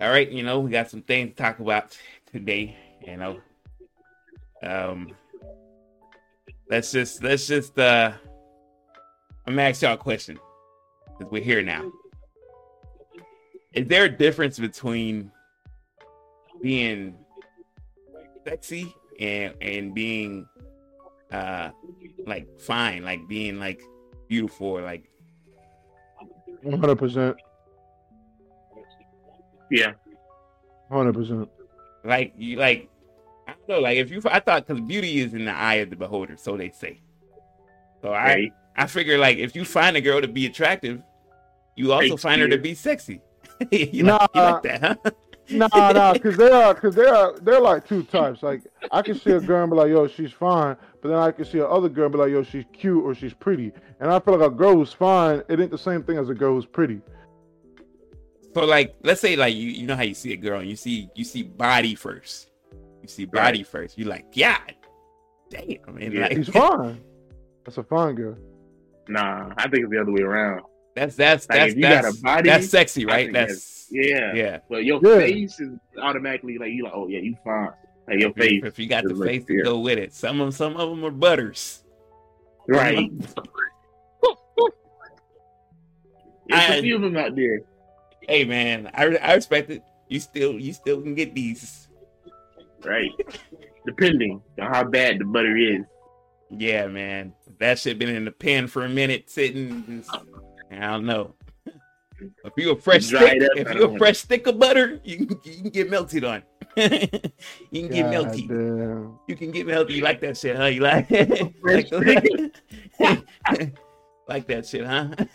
All right, you know, we got some things to talk about today, you know. Um let's just let's just uh I'm gonna ask y'all a question. Because we're here now. Is there a difference between being sexy and and being uh like fine, like being like beautiful, like One hundred percent. Yeah. Hundred percent. like you like I don't know, like if you I thought because beauty is in the eye of the beholder, so they say. So I Right. I figure like if you find a girl to be attractive, you also find her to be sexy. you, like, you like that, huh? Nah, nah, because they are, because they are, they're like two types. Like I can see a girl and be like, yo, she's fine, but then I can see another girl and be like, yo, she's cute or she's pretty. And I feel like a girl who's fine, it ain't the same thing as a girl who's pretty. So like, let's say like you you know how you see a girl and you see you see body first. You see body first. You're like, God damn, man. Yeah. Like, She's fine. That's a fine girl. Nah, I think it's the other way around. that's that's Like, that's if you got that's, a body, that's sexy, right? think That's Yeah. yeah. But your Yeah. face is automatically like you like, oh yeah, you fine. Like your If you- face, If you got the face to go with it, some of some of them are butters. right? There's I- a few of them out there. Hey man, I I respect it. You still you still can get these. Right. Depending on how bad the butter is. Yeah, man. That shit been in the pan for a minute, sitting. I don't know. If you a fresh stick, up, if you a fresh stick of butter, you can, you can get melted on. you can get God melty. damn. You can get melty. You like that shit, huh? You like Fresh like, like that shit, huh?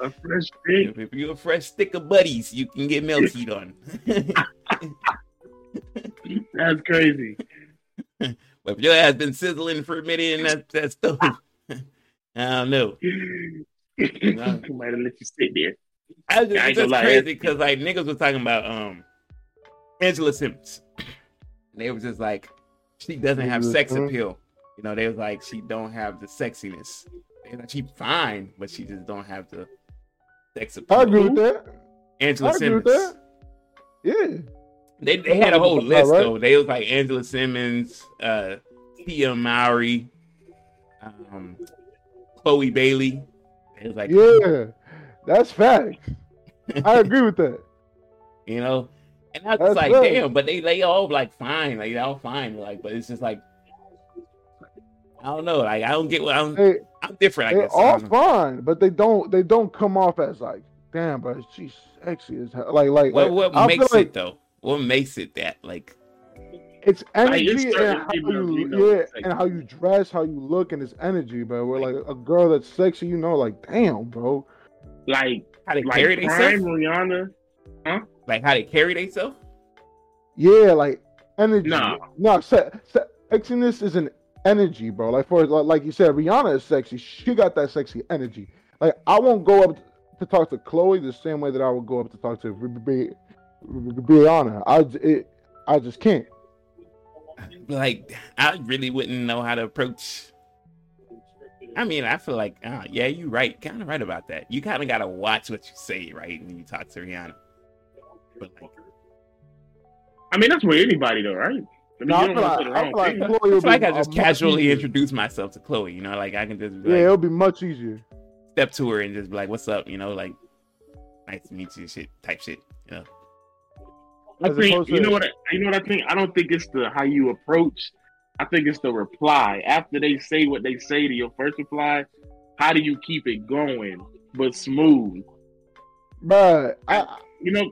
A fresh stick. if, you're a fresh stick of buddies, you can get melted on. That's crazy. But if your ass been sizzling for a minute in that, that stove, I don't know. Might have let you sit there. I was just, I just crazy because like niggas was talking about um Angela Simmons. And they was just like, she doesn't have sex appeal. You know, they was like, she don't have the sexiness. She fine, but she just don't have the sex appeal. I agree with that. Angela I Simmons. that. Yeah. They they had a whole list right. though. They was like Angela Simmons, uh, Tia Mowry, um, Chloe Bailey. It was like, Yeah. That's fact. I agree with that. you know, and I was That's like, damn, but they they all like fine, like they all fine, like, but it's just like, I don't know, like I don't get what I'm. They I'm different, I they guess. I all don't fine, but they don't they don't come off as like, damn, but she's sexy as hell. Like like, What what I makes feel like it though? What makes it that like? it's Like, energy it's and how you you know, yeah like- and how you dress, how you look, and it's energy. But we're like a girl that's sexy, you know, like damn, bro. Like, How they like carry themselves? Rihanna. huh? Like how they carry themselves? Yeah, like energy. Nah. no, se- se- sexiness is an energy, bro. Like for like, like you said, Rihanna is sexy. She got that sexy energy. Like I won't go up to talk to Chloe the same way that I would go up to talk to Rihanna. I j- it, I just can't. like I really wouldn't know how to approach. I mean, I feel like, uh, yeah, you're right, kind of right about that. You kind of gotta watch what you say, right, when you talk to Rihanna. But like, I mean, that's with anybody though, right? I mean, No, I you feel don't like, I the feel like wrong Chloe I like be I just a much casually introduce myself to Chloe. You know, like I can just be Yeah, like, it'll be much easier. step to her and just be like, "What's up?" You know, like, nice to meet you, shit, type shit. You know, I As think you know what I, you know what I think. I don't think it's the how you approach. I think it's the reply after they say what they say to your first reply. How do you keep it going but smooth? But I, You know,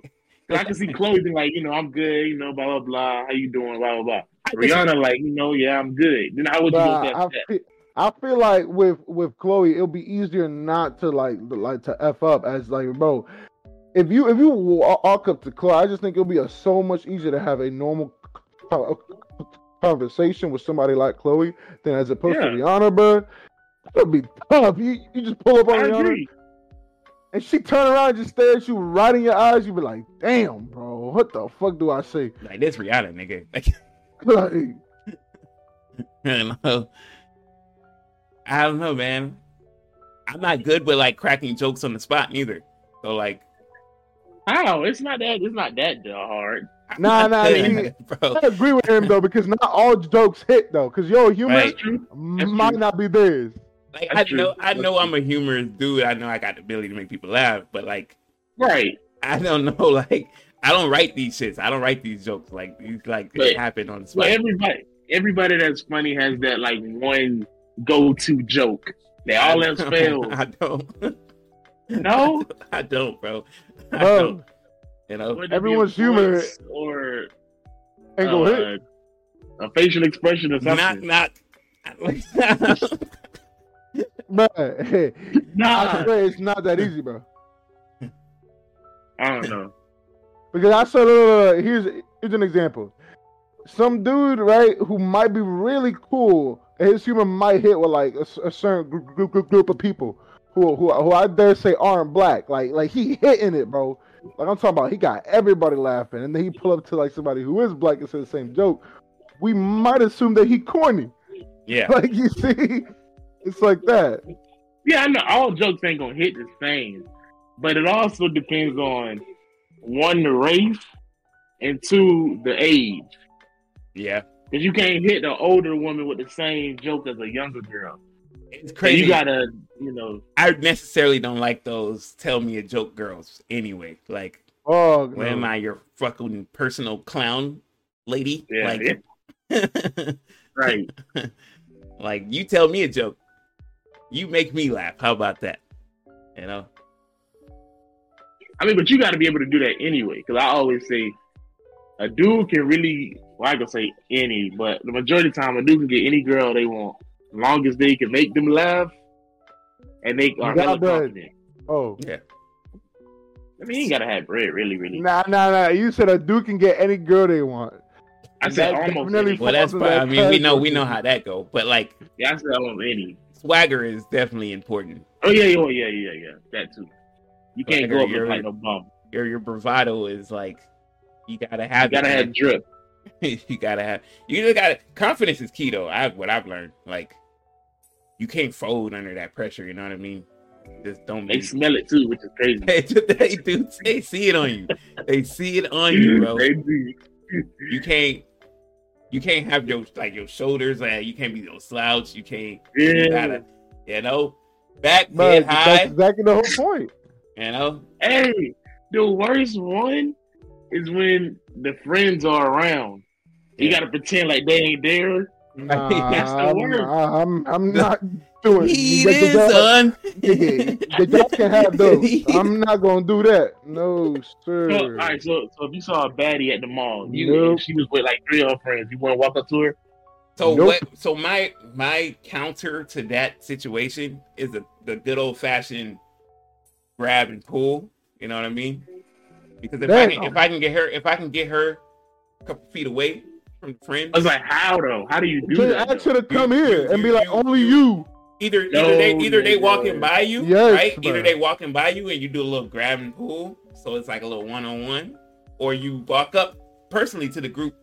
I can see Chloe being like, you know, I'm good. You know, blah blah blah. How you doing? Blah blah blah. Rihanna like, you know, yeah, I'm good. Then how would you look I, at that? feel, I feel like with with Chloe, it'll be easier not to like like to f up as like bro. If you if you walk up to Chloe, I just think it'll be a, so much easier to have a normal conversation with somebody like Chloe than as opposed to Rihanna, bro. It'll be tough. You you just pull up on I Rihanna agree. And she turn around and just stare at you right in your eyes. You be like, damn, bro, what the fuck do I say? like this Rihanna nigga. Like, Like, I don't know. I don't know, man. I'm not good with like cracking jokes on the spot neither. So like, How? It's not that. It's not that hard. Nah, nah, he- you. I agree with him though because not all jokes hit though. Because your humor Right. Might not be theirs. Like I true. know, I know, I'm a humorous dude. I know I got the ability to make people laugh, but like Right. I don't know, like I don't write these shits. I don't write these jokes. Like these, like they But- happen on the Well, spot. everybody, everybody that's funny has that like one go-to joke. They all else fail. I don't. No, I don't, bro. I Bro, don't. You know, Whether it be a Everyone's humor or ain't uh, a facial expression or not something. not. Bruh, I nah, swear it's not that easy, bro. I don't know. Because I saw, look, look, look, here's here's an example. Some dude, right, who might be really cool, and his humor might hit with like a certain group, group, group, group of people who, who who I dare say aren't black. Like like he hitting it, bro. Like I'm talking about, he got everybody laughing, and then he pull up to like somebody who is black and say the same joke. We might assume that he corny. yeah, Like you see, it's like that. Yeah, I know all jokes ain't gonna hit the same, but it also depends on one the race and two the age. yeah. Because you can't hit the older woman with the same joke as a younger girl. It's So crazy. you gotta, you know, I necessarily don't like those tell me a joke girls anyway. Like, Oh, when am. I your fucking personal clown lady? Yeah, like, right. like you tell me a joke, you make me laugh. How about that? You know, I mean, but you got to be able to do that anyway. Because I always say, a dude can really, well, I can say any, but the majority of the time, a dude can get any girl they want, as long as they can make them laugh, and they are hella confident. oh. Yeah. I mean, you gotta have bread, really, really. Nah, nah, nah. You said a dude can get any girl they want. I said That almost any. well that's falls in fine. I mean we know we know how that go, but like Yeah, I said almost any. Swagger is definitely important. Oh yeah, yeah, oh, yeah, yeah, yeah. That too. You can't Swagger, go up with like no bum. Your your bravado is like you gotta have. You gotta it, have man. drip. you gotta have you just gotta confidence is key though. I what I've learned. Like you can't fold under that pressure, you know what I mean? Just don't make. They smell it too, which is crazy. they, they do they see it on you. They see it on you, bro. They do. You can't you can't have your like your shoulders like you can't be no slouch. You can't you Yeah. gotta you know back But head that's exactly the whole point. You know Hey, the worst one is when the friends are around. You gotta pretend like they ain't there. Nah, That's the I'm. I'm, I'm not doing he. The- the is job- son. the- the job can have those. I'm not gonna do that. No, So, sir. all right, so so if you saw a baddie at the mall, you Nope. she was with like three of her friends, you want to walk up to her? So Nope. what? So my my counter to that situation is the the good old fashioned grab and pull. You know what I mean? Because if I can if I can get her if I can get her a couple feet away from the friend, I was like, how though? How do you do Just that? ask her to come You- here you- and be you- like, you- only you- you. Either No, either they either they nigga. walking by you, Yes, right? Either they walking by you and you do a little grab and pull, so it's like a little one on one, or you walk up personally to the group,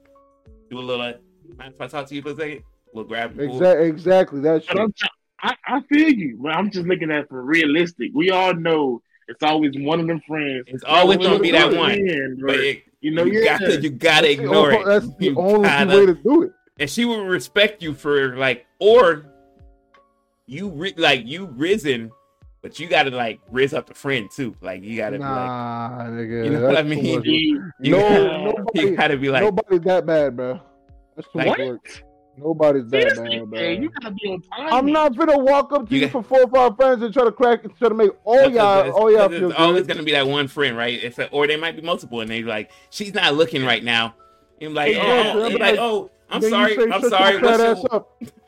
do a little. Like, Mind if I talk to you for a second? little grab and pull. Exactly, exactly. That's true. I'm, I, I feel you, but I'm just looking at for realistic. We all know it's always one of them friends. It's always gonna be that one. friend, But it, you know, you yeah. gotta you gotta That's ignore o- it. That's the You only gotta- way to do it. and she will respect you for like or you ri- like you risen but you gotta like riz up the friend too like you gotta Nah, be like you know what i mean much You- you, No, gotta, nobody- you gotta be like Nobody's that bad, bro. That's too much What? Nobody's that Seriously, bad, bro. man, you gotta be on time. I'm not gonna walk up to You you, got- for four or five friends and try to crack, and try to make all y'all, it's- all y'all because feel it's always gonna be that one friend right it's a, or they might be multiple and they like she's not looking right now and like Yeah, oh, I'm and like like, oh i'm sorry say, i'm sorry your what's your,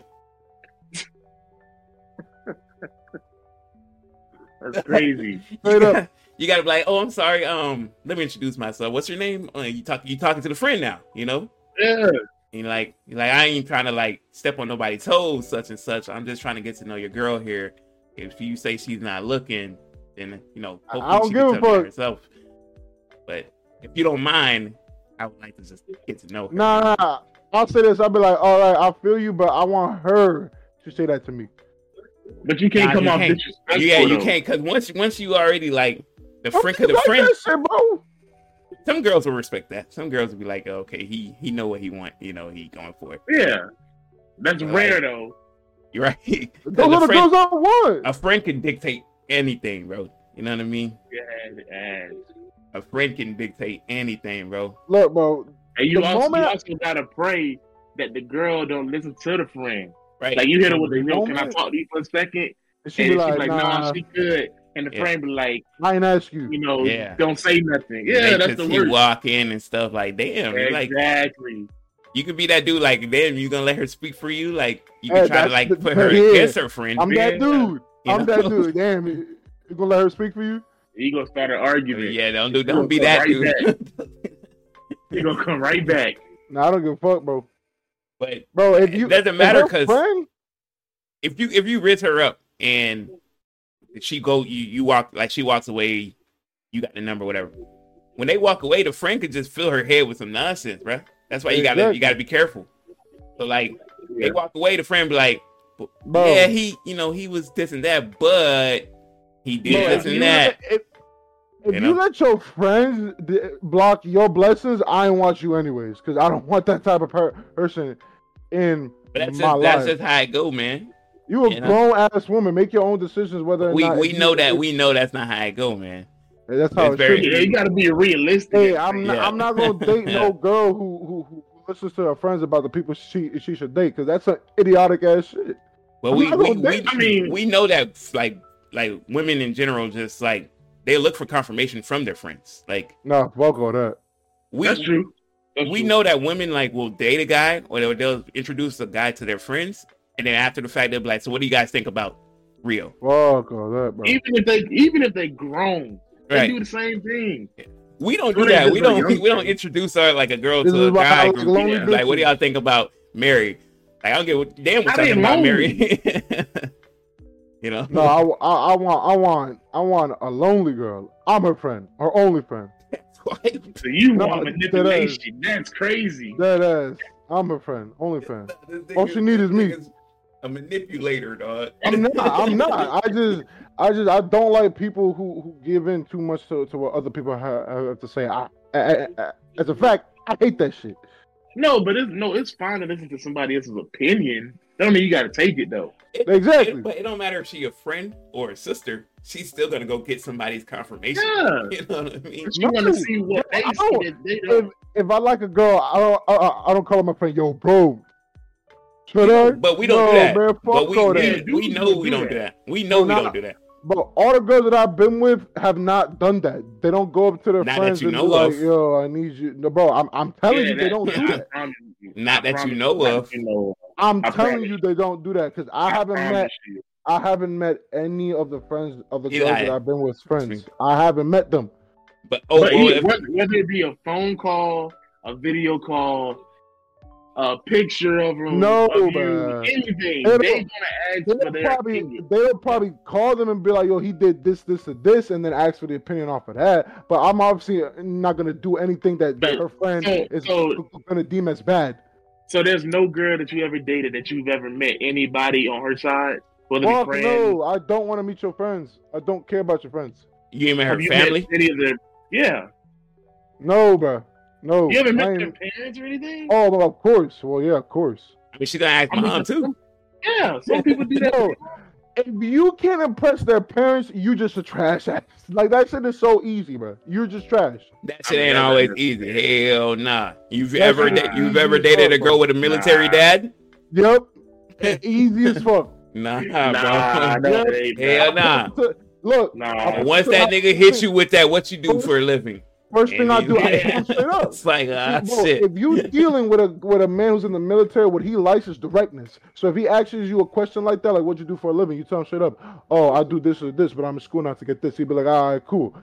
That's crazy. you Straight up. gotta, you gotta be like, oh, I'm sorry. Um, let me introduce myself. What's your name? Uh, you talk, you talking to the friend now. You know, yeah. and like, you're like I ain't trying to like step on nobody's toes, such and such. I'm just trying to get to know your girl here. If you say she's not looking, then you know, I- I hopefully don't she give can a tell me fuck. herself. But if you don't mind, I would like to just get to know her. Nah, nah. I'll say this. I'll be like, all right, I feel you, but I want her to say that to me. But you can't Nah, come you off can't. disrespectful. yeah, you though. can't because once once you already like the friend, cause I the like friend, shit, bro. some girls will respect that. Some girls will be like, oh, okay, he he know what he want. You know, he going for it. Yeah, that's Right. rare though. You're right. Those a are the friend- girls I want. a friend can dictate anything, bro. You know what I mean? Yeah, and, A friend can dictate anything, bro. Look, bro. and you The also moment- you also gotta pray that the girl don't listen to the friend. Right? Like you hit her with the The yo, can I moment- talk to you for a second? And she and be she's like, like, nah, nah, she good. And the Yeah. friend be like, I ain't ask you. you know, Yeah. don't say nothing. Yeah, They that's the see worst. walk in and stuff like, damn, like exactly. you could be that dude. Like, damn, you gonna let her speak for you? Like, you Hey, can try to like the- put her yeah. against her friend. I'm Yeah. that dude. You I'm know? that dude. Damn, you you gonna let her speak for you? You gonna start an argument. Yeah, don't do, don't be that come dude. You gonna come right back. Nah, I don't give a fuck, bro. But Bro, if It doesn't matter because if you if you rinse her up and she go you you walk like she walks away, you got the number, whatever. When they walk away, the friend could just fill her head with some nonsense, bro. That's why you gotta Exactly. you gotta be careful. So like Yeah. they walk away, the friend be like, bro. yeah, he you know he was this and that, but he did bro, this and you that. let- If, if You you, let your friends block your blessings, I don't want you anyways, because I don't want that type of per- person in But that's my just that's just how it go, man. you a you know? grown ass woman. Make your own decisions whether or We not. we you- know that if- we know that's not how it go, man. That's how it's it very- should Yeah, be. you gotta be realistic. Hey, I'm not. Yeah. I'm not gonna date Yeah. no girl who who, who listens to her friends about the people she she should date because that's an idiotic ass shit. Well, I'm we we, we, I mean- we know that like like women in general just like they look for confirmation from their friends. Like Nah, fuck all that. we That's true. That's we know that women like will date a guy or they'll, they'll introduce a guy to their friends, and then after the fact they'll be like, "So what do you guys think about Rio?" Fuck all that, bro. Even if they even if they grown, they Right? do the same thing. We don't do that. We don't young we don't introduce our like a girl This to a guy like group. Yeah. Like, what do y'all think about Mary? Like, I don't get what damn we're talking about. Mary. you know? No, I, I, I want, I want, I want a lonely girl. I'm her friend, her only friend. So you No, want that manipulation? That's crazy. Dead ass. I'm a friend, only friend. All she need is me. A manipulator, dog. I'm not. I'm not. I just, I just, I don't like people who who give in too much to, to what other people have, have to say. I, I, I, I- as a fact, I hate that shit. No, but it's no, it's fine to listen to somebody else's opinion. That don't mean you gotta take it though. It- Exactly. it- but it don't matter if she a friend or a sister. She's still gonna go get somebody's confirmation. Yeah. You know what I mean? But you want to see what they I see they If if I like a girl, I don't, I, I I don't call her my friend. Yo, bro. Should I? But we don't no, do that. Man, But we, all we, we know we do don't do that. that. We know No, we nah. don't do that. But all the girls that I've been with have not done that. They don't go up to their Not that friends you and be know like, "Yo, I need you." No, bro, I'm I'm telling Yeah, you, they don't do that. promise you. Not I that you know of. You know, I'm I telling you, they don't do that because I haven't met you. I haven't met any of the friends of the Either girls I- that I've been with. Friends, I haven't met them. But oh, but oh, well, either- if- whether, whether it be a phone call, a video call, a picture of them, No, of you, anything, they're gonna ask they'll for their probably opinion. they'll probably call them and be like, "Yo, he did this, this, or this," and then ask for the opinion off of that. But I'm obviously not gonna do anything that But- her friend so- is so- gonna deem as bad. So there's no girl that you ever dated that you've ever met anybody on her side, whether Fuck friends. no, I don't want to meet your friends. I don't care about your friends. you ain't met her Have you met family. any of their? Yeah, No, bro. No. you haven't I met ain't- their parents or anything. Oh, well, of course. Well, yeah, of course. I mean, she gonna ask I my mean, mom too. Yeah, some people do that. Yo, if you can't impress their parents, you just a trash ass. Like that shit is so easy, bro. You're just trash. That shit ain't always easy. Hell nah. You've That ever da- you've ever as dated a girl with a military Nah. dad? Yep. easy as fuck. Nah, Nah, bro. no, Hell nah. Look, Nah. Once that nigga hits you with that, what you do for a living? First thing I do, I him straight up. It's like ah Bro, shit. If you're dealing with a with a man who's in the military, what he likes is directness. So if he asks you a question like that, like "What'd you do for a living?" You tell him straight up, "Oh, I do this or this, but I'm in school now to get this." He'd be like, "All right, cool."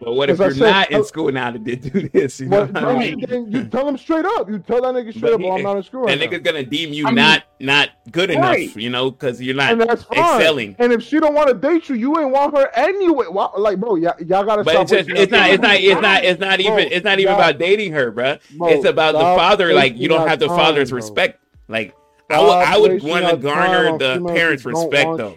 But what if you're said, not in school now to do this? You know But what I no, mean? then you tell him straight up. You tell that nigga straight But up, he- "Oh, I'm not in school That right nigga's now." gonna deem you I mean- not not good enough, you know, because you're not And not that's fine. excelling. And if she don't want to date you, you ain't want her anyway. Why, like, bro, y'all, y'all gotta But stop. it's just wasting it's not it's not it's not it's not even Bro, it's not even about dating her, bruh. Bro, It's about the father. Like you don't have the time, father's bro. respect. Like I would I would want to garner the parents' respect though.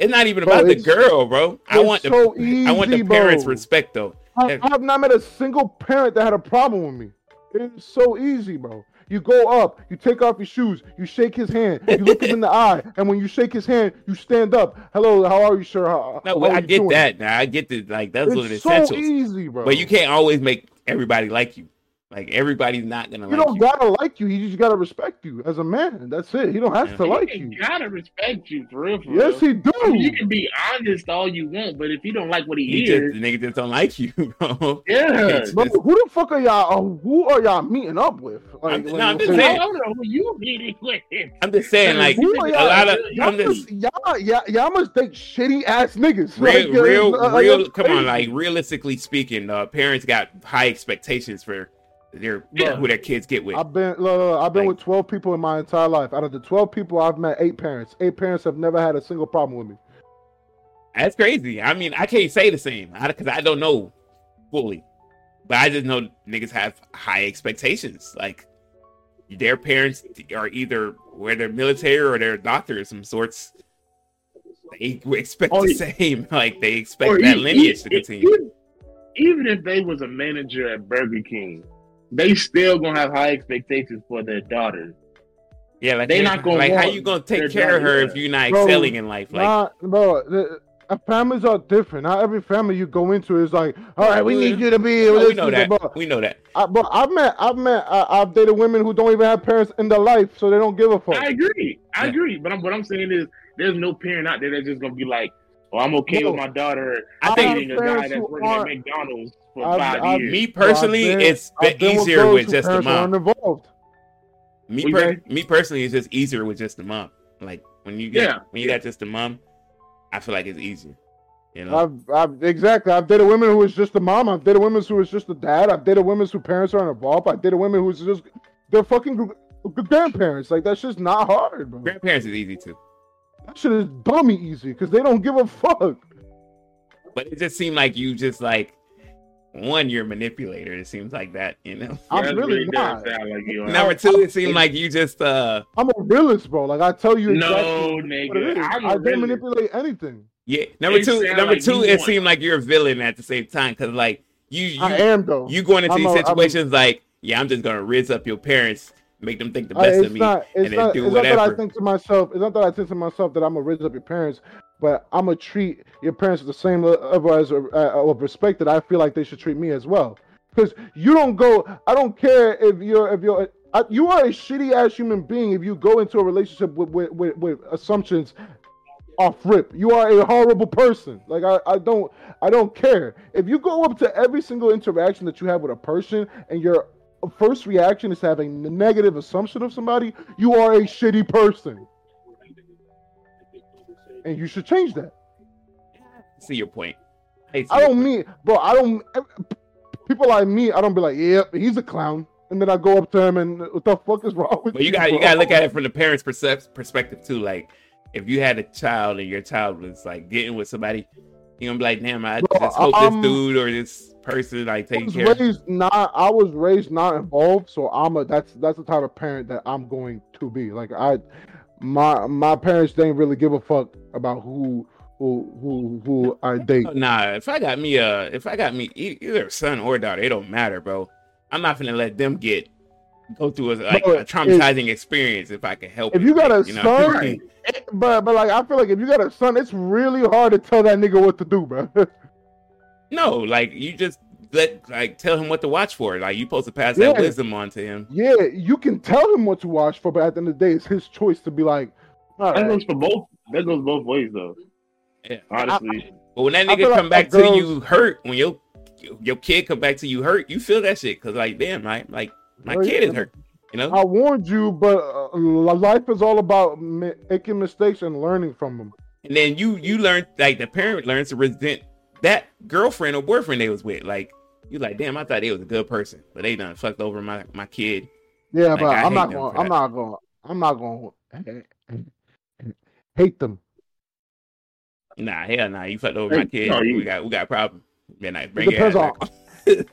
It's not even Bro, about the girl, bro. I it's want the so I want the parents' bro. respect though. I, I have not met a single parent that had a problem with me. It's so easy, bro. You go up, you take off your shoes, you shake his hand, you look him in the eye, and when you shake his hand, you stand up. Hello, how are you, sir? How, No, how are I get doing?" that. Now I get the like that's one of the It's so essentials. easy, bro. But you can't always make everybody like you. Like everybody's not gonna You like don't you. gotta like you. He just gotta respect you as a man. That's it. He don't have Yeah. to like you. gotta respect you for real. For Yes, real. he do. I mean, you can be honest all you want, but if you don't like what he, He just the nigga just don't like you, bro. yeah. It's Bro, who the fuck are y'all? Uh, who are y'all meeting up with? Like, I'm- like, no, I'm just like, I saying. don't know who you meeting with. I'm just saying, like who a are y'all? lot of y'all, I'm just must, y'all, y'all, y'all must date shitty ass niggas. real, Like, uh, real, uh, real. that's Come on, like realistically speaking, uh, parents got high expectations for their Yeah. who their kids get with. I've been, look, look, I've been Like- with twelve people in my entire life. Out of the twelve people, I've met eight parents. Eight parents have never had a single problem with me. That's crazy. I mean, I can't say the same because I don't know fully, but I just know niggas have high expectations. Like their parents are either where they're military or they're doctor of some sorts. They expect Or- the same. Like they expect oh, that e- lineage to continue. Even, even if they was a manager at Burger King, they still gonna have high expectations for their daughter. Yeah, like they they not gonna like how you gonna take care of her if you're not Bro, excelling in life? Like Nah, bro, the, uh, families are different. Not every family you go into is like, all right, we need you to be. no, this, we know that. But, We know that. I, but I've met, I've met, I, I've dated women who don't even have parents in their life, so they don't give a fuck. I agree. I Yeah. agree. But I'm, what I'm saying is, there's no parent out there that's just gonna be like, "Well, I'm okay No. with my daughter I think dating a guy parents that's who working at McDonald's for I've- 5 I've- years." me personally, been- it's I've been with easier those with just the mom. involved. Me, per- say? me personally, it's just easier with just the mom. Like when you get Yeah, when you yeah. got just the mom, I feel like it's easier. You know, I've, I've exactly. I've dated women who is just the mom. I've dated women who is just the dad. I've dated women whose parents aren't involved. I've dated women who's just they're fucking gr- gr- grandparents. Like that's just not hard, bro. grandparents is easy too, That shit is dummy easy because they don't give a fuck. but it just seemed like you just like one, you're a manipulator. It seems like that, you know. I'm That really not. like you are. Number two, it seemed like you just uh I'm a realist, bro. Like I tell you exactly No, nigga. I'm I a don't manipulate anything. yeah. Number It two, number like two, it want- seemed like you're a villain at the same time because like you you I am though. you going into I'm these a- I'm a- situations like yeah, I'm just gonna rizz up your parents, make them think the Uh, best of me, not. It's and then not. do It's not that I think to myself. It's not that I think to myself that I'm gonna raise up your parents, but I'm gonna treat your parents with the same level as uh, of respect that I feel like they should treat me as well. Because you don't go. I don't care if you're if you're. I, you are a shitty ass human being if you go into a relationship with with, with, with assumptions off rip. You are a horrible person. Like I, I don't I don't care. If you go up to every single interaction that you have with a person and your first reaction is having a negative assumption of somebody, you are a shitty person. And you should change that. see your point. I, I don't point. mean bro, I don't people like me, I don't be like, yep, he's a clown. And then I go up to him and what the fuck is wrong with But you got you bro?" got to look at it from the parents' perspective too. Like, if you had a child and your child was like getting with somebody, you gonna be like, "Damn, I Bro, just hope this dude or this person like was care." of raised not I was raised not involved, so I'm a that's that's the type of parent that I'm going to be. Like I my my parents didn't really give a fuck about who who who who I date. Nah, if I got me a, if I got me either son or daughter, it don't matter, bro. I'm not gonna let them get go through a, like a traumatizing experience if I can help. If it, you got a like, know? son, Right. eh, but but like I feel like if you got a son, it's really hard to tell that nigga what to do, bro. no, like you just let like tell him what to watch for. Like you supposed to pass that Yeah. wisdom on to him. yeah, you can tell him what to watch for, but at the end of the day, it's his choice to be like, all That right. goes for both. That goes both ways, though. Yeah. Honestly, But when that nigga come like back my to you hurt, when your your kid come back to you hurt, you feel that shit because like damn, right? Like my Oh, kid yeah. is hurt. You know? I warned you, but uh, life is all about making mistakes and learning from them. And then you you learn like the parent learns to resent that girlfriend or boyfriend they was with. Like you like, damn, I thought they was a good person, but they done fucked over my my kid. Yeah, Like, but I I'm not gonna, I'm that. not gonna, I'm not gonna Hate them. Nah, hell nah, you fucked over my Hey, kid. no, you- we got we got a problem. Then I bring it. depends on. yeah,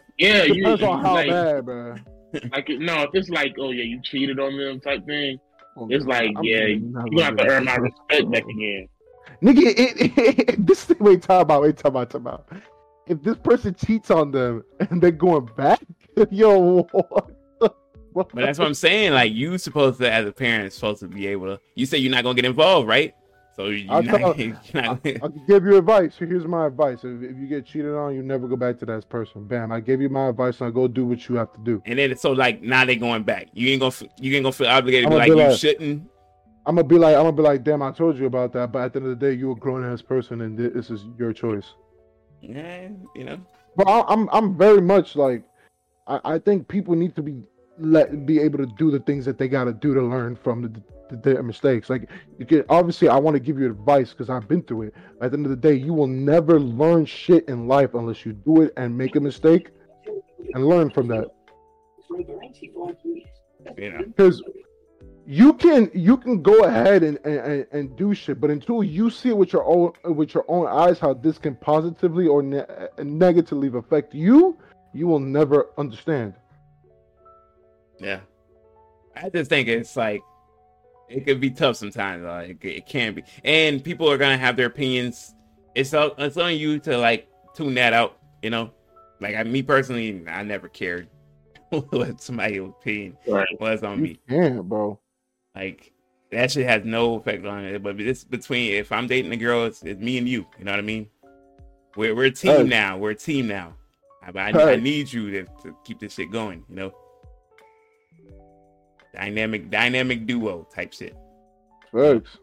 It you, depends you on how like, bad, man. like no, if it's like, oh yeah, you cheated on them type thing, oh, it's like, I'm- yeah, you not gonna have to earn my that. respect back again. nigga. It, it, it, this wait, time about, wait, time about, time about. If this person cheats on them and they're going back, yo, what? But that's what I'm saying. Like you supposed to, as a parent, supposed to be able to. You say you're not gonna get involved, right? So you're I'll not, tell- I, not- I can give you advice. Here's my advice. If, if you get cheated on, you never go back to that person. Bam. I gave you my advice. Now go do what you have to do. and then so like now they're going back. You ain't gonna you ain't gonna feel obligated to be I'ma like you like- shouldn't. I'm gonna be like, I'm gonna be like, damn, I told you about that. But at the end of the day, you a grown ass person, and this is your choice. Yeah, you know. But I, I'm, I'm very much like, I, I think people need to be let be able to do the things that they gotta do to learn from the, their mistakes. Like, you can obviously, I want to give you advice because I've been through it. At the end of the day, you will never learn shit in life unless you do it and make a mistake and learn from that. You know. because you can you can go ahead and, and, and, and do shit, but until you see it with your own with your own eyes how this can positively or ne- uh, negatively affect you, you will never understand. Yeah. I just think it's like it could be tough sometimes. Like it, it can be, and people are gonna have their opinions. It's on, it's on you to like tune that out. You know, like I, me personally, I never cared what somebody's opinion Right. was on me. can't, bro. Like that shit has no effect on it. But it's between if I'm dating a girl, it's, it's me and you. You know what I mean? We're we're a team Right. now. We're a team now. I, I, I need you to, to keep this shit going. You know, dynamic dynamic duo type shit. Facts.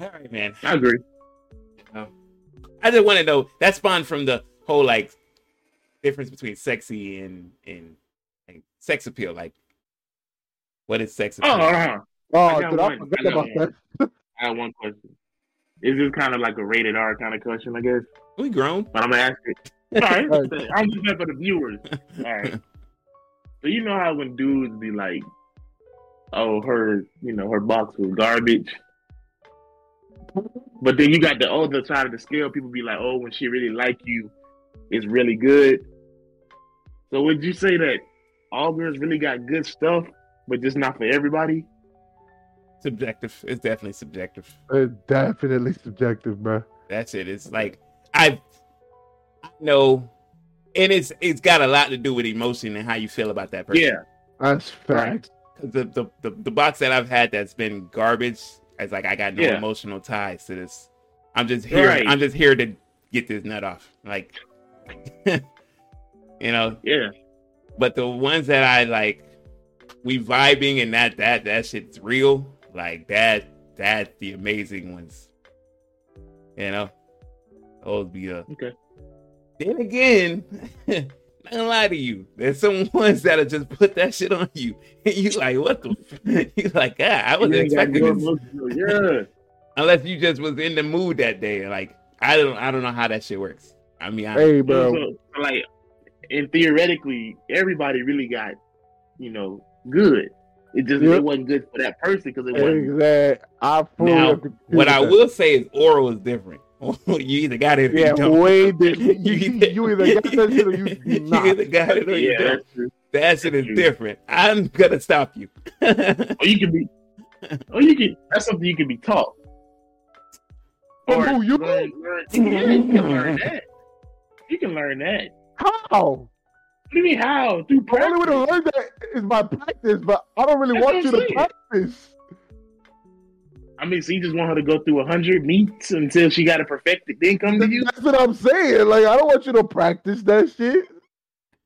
All right, man. I agree. I just want to know that spawned from the whole like difference between sexy and and like, sex appeal. Like, what is sex Oh, uh-huh. Oh, I got dude, I one. forgot I about one. that. I have one question. Is this kind of like a rated R kind of question, I guess? We grown. But I'm gonna ask it. All right, Right. I'm just there for the viewers. All right. So you know how when dudes be like, "Oh, her, you know, her box was garbage," but then you got the other side of the scale. People be like, "Oh, when she really like you, it's really good." So would you say that all girls really got good stuff, but just not for everybody? Subjective. It's definitely subjective. It's definitely subjective, bro. That's it. It's like I I know, and it's it's got a lot to do with emotion and how you feel about that person. Yeah. That's right. the, the the the box that I've had that's been garbage. It's like I got no Yeah. emotional ties to this. I'm just here. Right. I'm just here to get this nut off. Like, you know. Yeah. But the ones that I like, we vibing and that that that shit's real. Like that that the amazing ones. You know, those be uh. Okay. Then again, not gonna lie to you, there's some ones that'll just put that shit on you, and you like, what the? F-? You like, ah, I wasn't You ain't got expecting this. emotional- Yeah. Unless you just was in the mood that day. Like, I don't, I don't know how that shit works. I mean, I, Hey, bro. so, so, like, and theoretically, everybody really got, you know, good. It just Yep. it wasn't good for that person because it wasn't. Exact. I Now, what I will say is oral is different. You either got it or Yeah, you don't. way different. You, you either got that shit or you do you either got it or you Yeah, don't. that's true. That shit is true. different. I'm gonna stop you. Or you can be, or you can. That's something you can be taught. From who, you? learn, learn, yeah, you can learn that. You can learn that. How? What do you mean how? Through The only way to learn that is by practice, but I don't really That's want you to saying. practice. I mean, so you just want her to go through a hundred meets until she got it perfected, then come to you. That's what I'm saying. Like, I don't want you to practice that shit.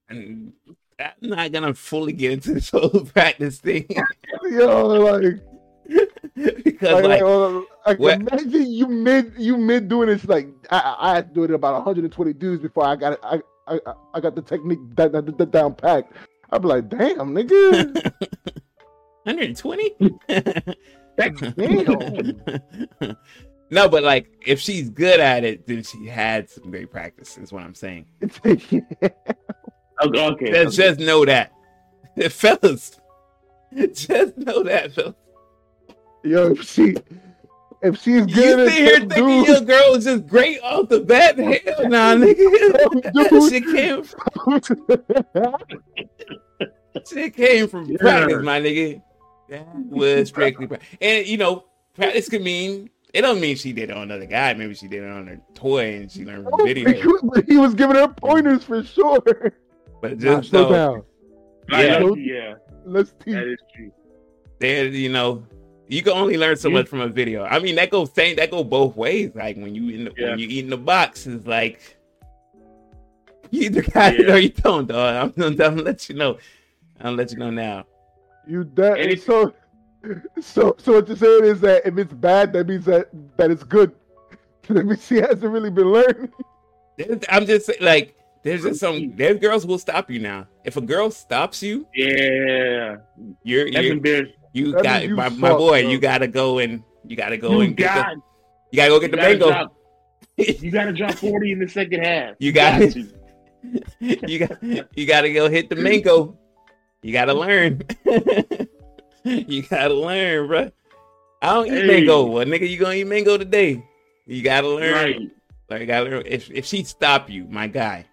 And I'm not gonna fully get into this whole practice thing Yo, like, because like, like, like, like what- imagine you mid you mid doing this. Like, I, I I had to do it about 120 dudes before I got it. I I, I got the technique that, that, that down packed. I'd be like, damn, nigga. 120. Damn. no, but like if she's good at it, then she had some great practice. Is what I'm saying. Okay, okay. Just, just know that, fellas. Just know that, fellas. Yo, if she if she's You good at sit here some thinking dude, your girl was just great off the bat? Hell nah, nigga. That Dude. shit came, shit came from Yeah. practice, my nigga. That was strictly practice. And you know, practice could mean It don't mean she did it on another guy. Maybe she did it on her toy and she learned from Oh, video. he, was, he was giving her pointers for sure. But just slow know down. Yeah. low-key, yeah, Let's teach. that is true. there, you know, you can only learn so You- much from a video. I mean, that goes same. That go both ways. Like when you in the, Yeah. when you eat in the box, it's like you either got it or you don't, dog. I'm gonna, I'm gonna let you know. I'll let you know now. You that And it- so so so what you're saying is that if it's bad, that means that that it's good. That means she hasn't really been learning. I'm just saying, like, there's just some. There's girls will stop you now. If a girl stops you, Yeah, you're, that's you're embarrassing. you That got you my, my boy. bro. You gotta go and you gotta go You and get the, you gotta go get you the gotta mango. drop, you gotta drop forty in the second half. You got it. to. you got you gotta go hit the mango. You gotta learn. you gotta learn, bro. I don't eat Hey. mango. Well, nigga, you gonna eat mango today? You gotta learn. Right. Like, gotta learn. If if she stop you, my guy,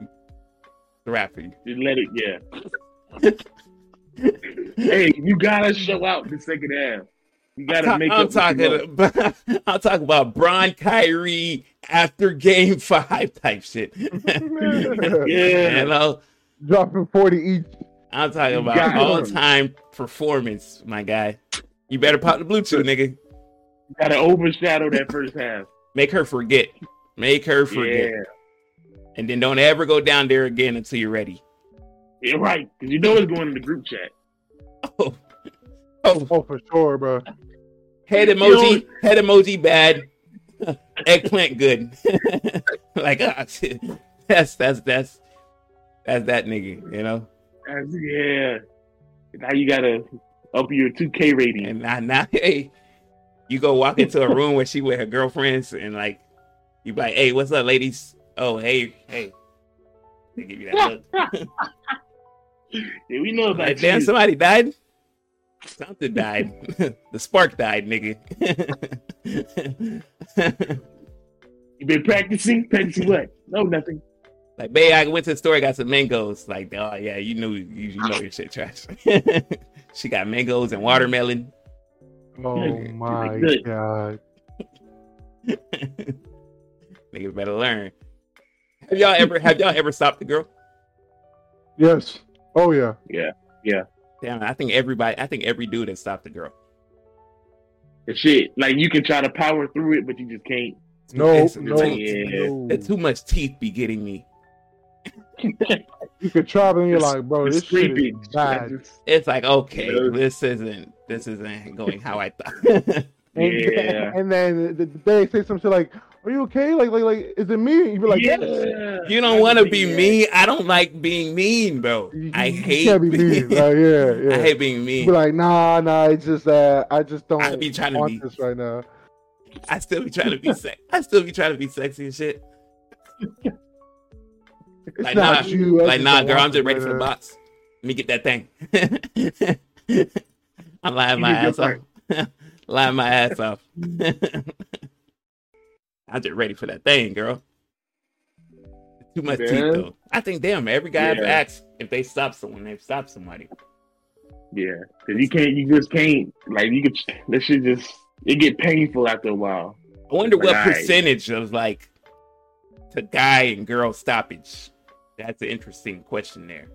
it's a for you. Just let it. Yeah. hey, you gotta show out the second half. You gotta I'm, make I'm up. talking. About, I'm talking about Bron Kyrie after Game Five type shit. yeah, you Yeah. know, Dropping 40 each. I'm talking You about all time performance, my guy. You better pop the Bluetooth, nigga. You gotta overshadow that first half. Make her forget. Make her forget. Yeah. And then don't ever go down there again until you're ready. Yeah, right. Because you know it's going in the group chat. Oh, oh Oh, for sure, bro. head You emoji, head emoji bad. Eggplant good. like ah, that's that's that's that's that nigga, you know. That's, yeah. Now you gotta up your 2K rating. And now, now hey, you go walk into a room where she with her girlfriends and like you be like, hey, what's up, ladies? Oh, hey, hey. They give you that look. yeah, we know about Like, damn, somebody died. Something died. the spark died, nigga. You been practicing? Practicing what? No, nothing. Like, babe, I went to the store, got some mangoes. Like, oh yeah, you knew you, you know your shit trash. she got mangoes and watermelon. Oh my god. Niggas better learn. Have y'all ever have y'all ever stopped a girl? Yes. Oh yeah. Yeah. Yeah. Damn, I think everybody, I think every dude has stopped a girl. The shit. Like you can try to power through it, but you just can't. No, It's- no, Yeah. no. It's too much teeth be getting me. You could try, but then you're like, bro, The this shit is bad. It's like, okay, Yeah. this isn't this isn't going how I thought. And, Yeah. and then the, the, they say some shit like, "Are you okay? Like, like, like, is it me?" You be like, yeah. "Yes." you don't want to be mean. I don't like being mean, bro. You- I hate being, mean. Like, yeah, yeah. I hate being You mean. be like, "Nah, nah, it's just that I just don't I be trying to be- this right now." I still be trying to be sex. I still be trying to be sexy and shit. It's Like, not nah, you. Like, nah, girl, I'm just ready for the box. Let me get that thing. I'm lying my ass off. lying my ass off. I'm just ready for that thing, girl. Too much teeth, though. I think, damn, every guy Yeah. asked if they stop someone, they've stopped somebody. Yeah, because you can't. You just can't. Like you could. That shit just. It get painful after a while. I wonder what Right. percentage of like to guy and girl stoppage. That's an interesting question there.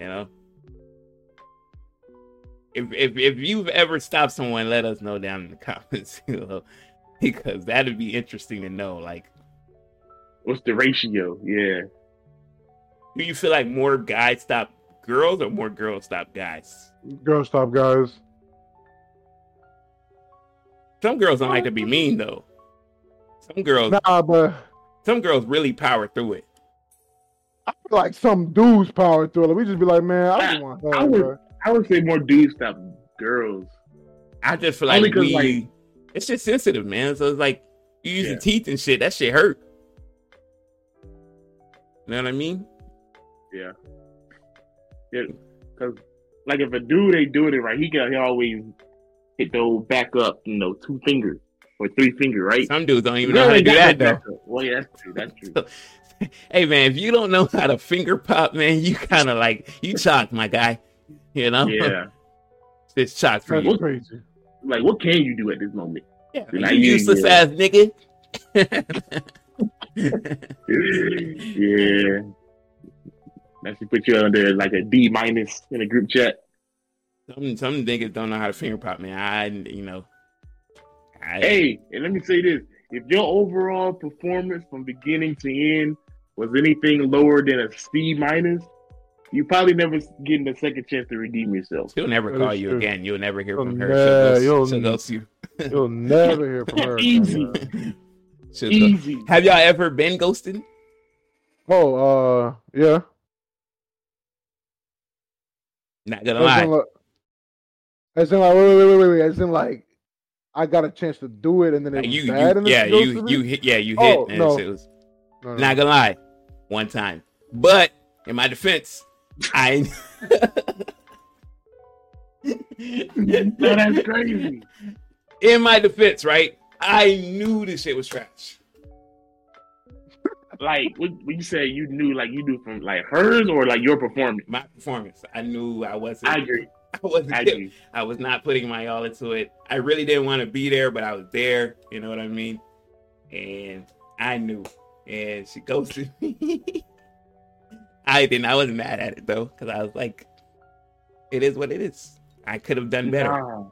You know, if if if you've ever stopped someone, let us know down in the comments. You know, because that'd be interesting to know. Like, What's the ratio? Yeah. do you feel like more guys stop girls or more girls stop guys? Girls stop, guys. Some girls don't like to be mean though. Some girls, Nah, but some girls really power through it. I feel like some dudes power thriller. We just be like, man, I just want her. I would- bro." I would say more dudes stop girls. I just feel like Only 'cause, we, like- it's just sensitive, man. So it's like you use Yeah. teeth and shit. That shit hurt. You know what I mean? Yeah. Yeah. Because like if a dude ain't doing it right, he can he always hit the old back up, you know, two fingers or three finger, right? Some dudes don't even know how to do that though. Well, yeah, that's true. That's true. Hey man, if you don't know how to finger pop, man, you kind of like you chalk, my guy. You know? yeah. it's chalk for you. crazy. Like, what can you do at this moment? Yeah, Like, you yeah, useless yeah. ass nigga. yeah. That should put you under like a D minus in a group chat. some some niggas don't know how to finger pop, man. I you know. I, Hey, and let me say this: if your overall performance from beginning to end was anything lower than a C minus, you probably never getting a second chance to redeem yourself. she'll never That call is you true. again. You'll never hear You'll from her. ne- she'll, you'll- ghost, she'll ghost you. You'll never hear from her. again, Easy. man. Easy. Have y'all ever been ghosted? Oh, uh, yeah. Not gonna lie. in, like, as in, like, wait, wait, wait, wait, wait. As in, like, I got a chance to do it, and then it Like was you, bad, you and yeah, you you hit yeah, you hit Oh, and no. it was No, no. not gonna lie, one time. But in my defense, I No, that's crazy. in my defense, right? I knew this shit was trash. Like, what, what you say? You knew, like, you knew from like hers or like your performance. My performance, I knew I wasn't. I agree. I wasn't. I agree. I was not putting my all into it. I really didn't want to be there, but I was there. You know what I mean? And I knew, and she ghosted me. I didn't. I wasn't mad at it though, because I was like, "It is what it is." I could have done better. Nah.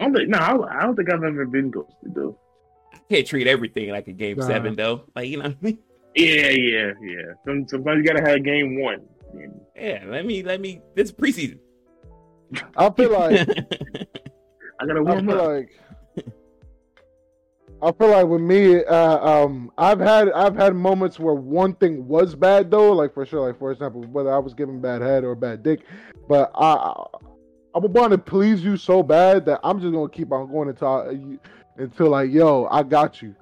I don't think. No, I, I don't think I've ever been ghosted though. I can't treat everything like a game Nah. seven though. Like you know what I mean? Yeah, yeah, yeah. Some, sometimes you gotta have game one. Yeah. Let me. Let me. This preseason. I feel like I gotta I warm feel up. like I feel like with me, uh, um, I've had I've had moments where one thing was bad though, like for sure, like for example, whether I was giving bad head or bad dick, but I I, I would want to please you so bad that I'm just gonna keep on going until until like yo, I got you.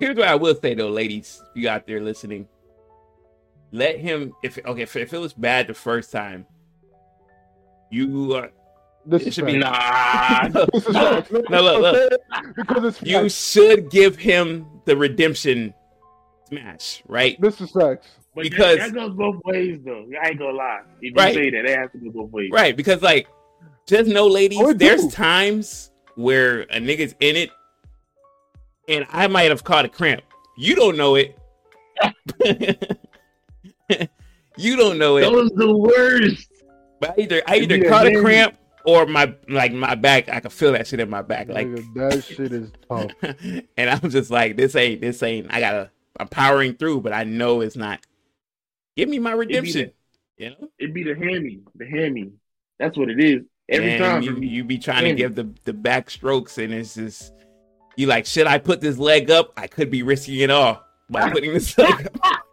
Here's what I will say though, ladies, you out there listening, let him. If okay, if, if it was bad the first time, you are This It is should be. Nah, This is facts. No, look, look. because it's you facts. should give him the redemption smash, right? This is facts. but Because- that, that goes both ways though. I ain't gonna lie. If you Right. say that, it has to go both ways. Right, because like, just know, ladies, Oh, there's do. times where a nigga's in it, and I might have caught a cramp. You don't know it. you don't know it. Those the worst. But I either I either Yeah, caught a cramp or my like my back. I can feel that shit in my back. Like, Nigga, that shit is tough. and I'm just like, this ain't this ain't. I gotta. I'm powering through, but I know it's not. Give me my redemption. You know. It'd be the hammy, the hammy. That's what it is. Every And time. you, you be trying to give the the back strokes, and it's just you like, should I put this leg up? I could be risking it all by putting this leg up.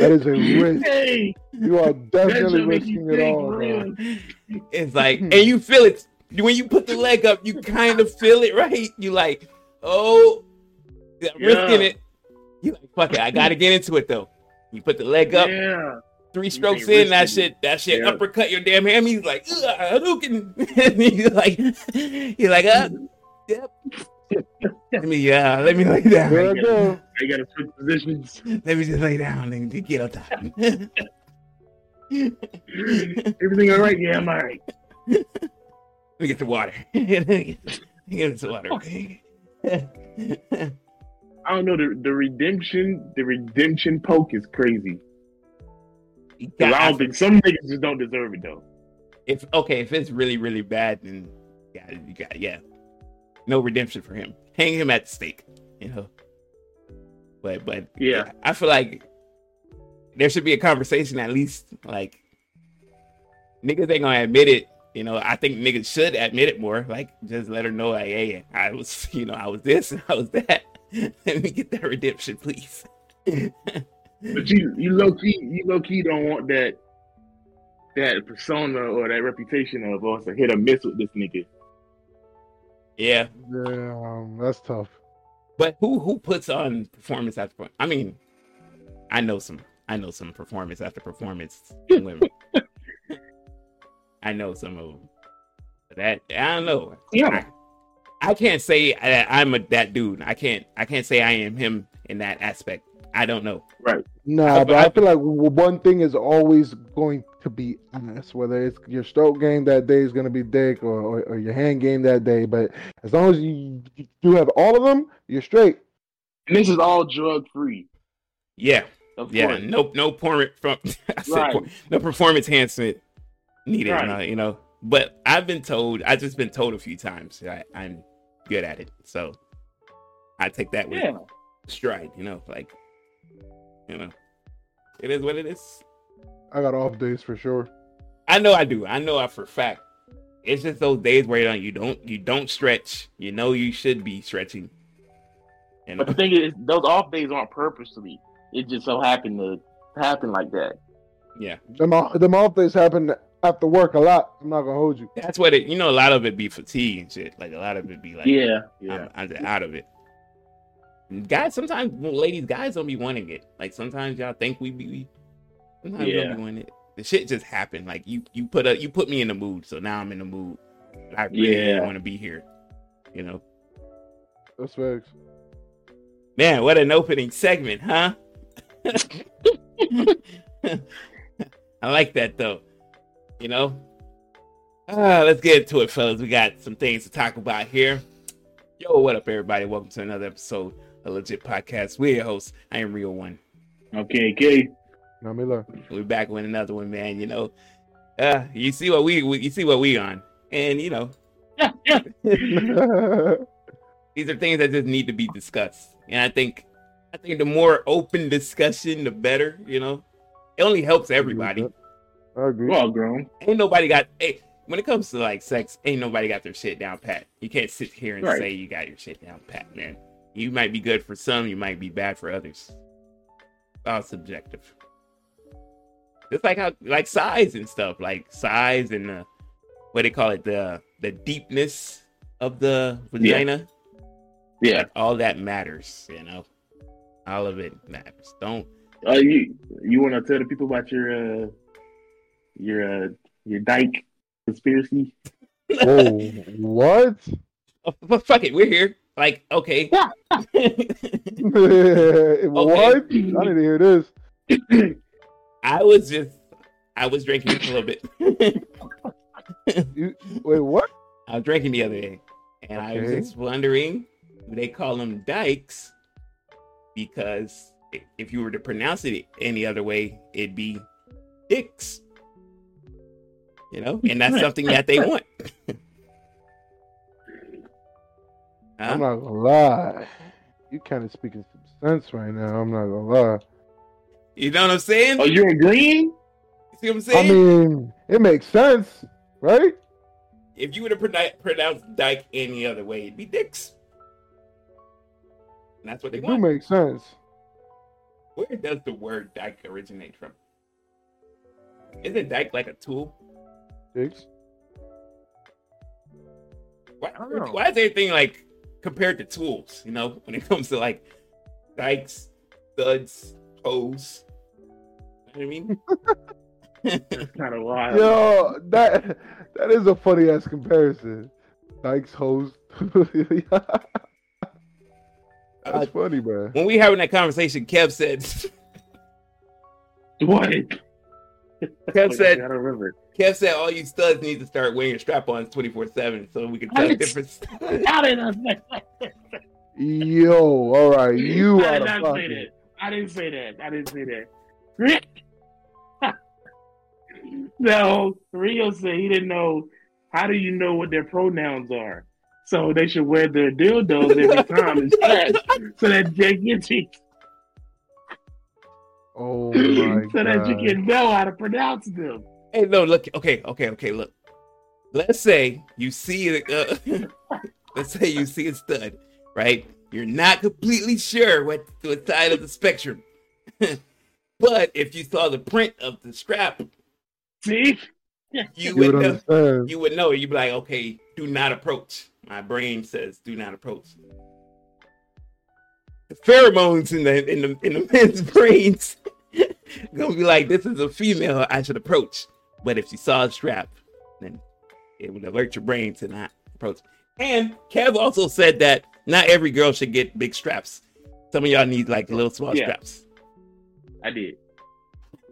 That is a risk. Hey, You are definitely should make you risking it all, real. bro. It's like, and you feel it when you put the leg up. You kind of feel it, right? You like, oh, I'm risking it. You like, fuck it. I got to get into it though. You put the leg up, Yeah. three strokes in, that risking shit, that shit Yeah. uppercut your damn hammy. He's like, ugh, Hadouken. and you're like, you're like, uh, yep. Let me, uh, let me lay down. There I go. I gotta switch positions. Let me just lay down and get on top. Everything all right? Yeah, I'm all right. Let me get the water. Get the water. Okay. I don't know. The, the redemption, the redemption poke is crazy. 'Cause I don't think some niggas just don't deserve it though. if okay, if it's really really bad, then yeah, you got yeah, no redemption for him. Hang him at the stake, you know. But but Yeah. I feel like there should be a conversation at least. Like niggas ain't gonna admit it. You know, I think niggas should admit it more. Like just let her know, like, hey, I was, you know, I was this and I was that. Let me get that redemption, please. But you, you low key, you low key don't want that, that persona or that reputation of oh, it's a hit or miss with this nigga. Yeah, Damn, that's tough. But who who puts on performance after performance? I mean, I know some I know some performance after performance women. I know some of them. That I don't know. Yeah. I, I can't say that I'm a, that dude. I can't I can't say I am him in that aspect. I don't know. Right. Nah, I- but I- I feel like one thing is always going to be ass, whether it's your stroke game that day is going to be dick or, or, or your hand game that day. But as long as you you have all of them, you're straight. And this is all drug free. Yeah, Of yeah. course. No, no porn from I said Right. por- no performance enhancement needed. Right. uh, you know, but I've been told. I've just been told a few times. I, I'm good at it, so I take that with Yeah. stride. You know, like you know, it is what it is. I got off days for sure. I know I do. I know I for a fact. It's just those days where you don't you don't stretch. You know you should be stretching. You know? But the thing is, those off days aren't purposely. It just so happened to happen like that. yeah, Them, off- them off days happen after work a lot. I'm not gonna hold you. that's what it. You know, a lot of it be fatigue and shit. Like a lot of it be like, Yeah. Yeah. I'm, I'm just out of it. Guys, sometimes ladies, guys don't be wanting it. Like sometimes y'all think we be, sometimes we Yeah. don't be wanting it. The shit just happened. Like you, you put a, you put me in the mood, so now I'm in the mood. I really Yeah. want to be here. You know, That's facts. man, what an opening segment, huh? I like that though. You know. Uh, let's get into it, fellas. We got some things to talk about here. Yo, what up, everybody? Welcome to another episode of LeJit Podcast. We're your hosts. I am Real One. Okay. Okay. Now me learn. We're back with another one, man. You know, uh, you see what we, we you see what we on, and you know, Yeah. Yeah. these are things that just need to be discussed. And I think, I think the more open discussion, the better. You know, it only helps everybody. I agree. We're all grown. Ain't nobody got. Hey, when it comes to like sex, ain't nobody got their shit down pat. You can't sit here and Right. say you got your shit down pat, man. You might be good for some, you might be bad for others. All subjective. It's like how like size and stuff, like size and the what they call it, the the deepness of the vagina. Yeah. All that matters, you know. All of it matters. Don't Uh, you you want to tell the people about your uh your uh your dyke conspiracy? oh, what? oh, fuck it, we're here. Like, okay. what? I need to hear this. I was just I was drinking a little bit. You, wait, what? I was drinking the other day, and I was just wondering, they call them dykes? Because if you were to pronounce it any other way, it'd be dicks. You know, and that's something that they want. Huh? I'm not gonna lie. You kind of speaking some sense right now. I'm not gonna lie. You know what I'm saying? Oh, you're agreeing? You see what I'm saying? I mean, it makes sense, right? if you were to pronounce pronounce dyke any other way, it'd be dicks. And that's what they It do want. make sense. Where does the word dyke originate from? Isn't dyke like a tool? Dicks. Why, I don't know. why is everything like compared to tools? You know, when it comes to like dikes, studs, hose. You know what I mean? That's kind of wild. Yo, that that is a funny ass comparison. Dykes hose. That's uh, funny, man. when we having that conversation, Kev said, What? Kev I said, don't remember. Kev said, all you studs need to start wearing strap-ons twenty four seven, so we can tell the difference. How did I say that? Yo, all right, you I out did of not say that. I didn't say that. I didn't say that. no, Rio said he didn't know. How do you know what their pronouns are? So they should wear their dildos every time instead, so that they get you, Oh my so that you can know how to pronounce them. Hey, no, look. Okay, okay, okay. Look. Let's say you see, uh, let's say you see a stud, right? You're not completely sure what what side of the spectrum, but if you saw the print of the strap, See? you You would would know. understand. You would know. You'd be like, okay, do not approach. My brain says, do not approach. The pheromones in the in the in the men's brains gonna be like, this is a female I should approach. But if she saw a strap, then it would alert your brain to not approach. And Kev also said that not every girl should get big straps. Some of y'all need like little small Yeah. straps. I did.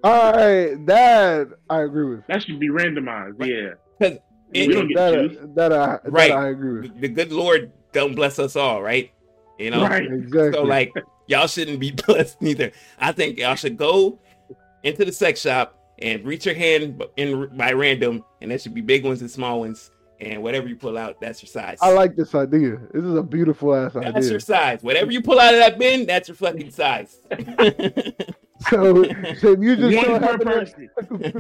All right, that I agree with. That should be randomized. Yeah. Because we don't get That, choose. that, I, Right. that I agree with. the good Lord don't bless us all, right? You know, Right. Exactly. so like y'all shouldn't be blessed neither. I think y'all should go into the sex shop and reach your hand in by random, and there should be big ones and small ones, and whatever you pull out, that's your size. I like this idea. This is a beautiful ass that's idea. That's your size. Whatever you pull out of that bin, that's your fucking size. So, so if you just so One per to person.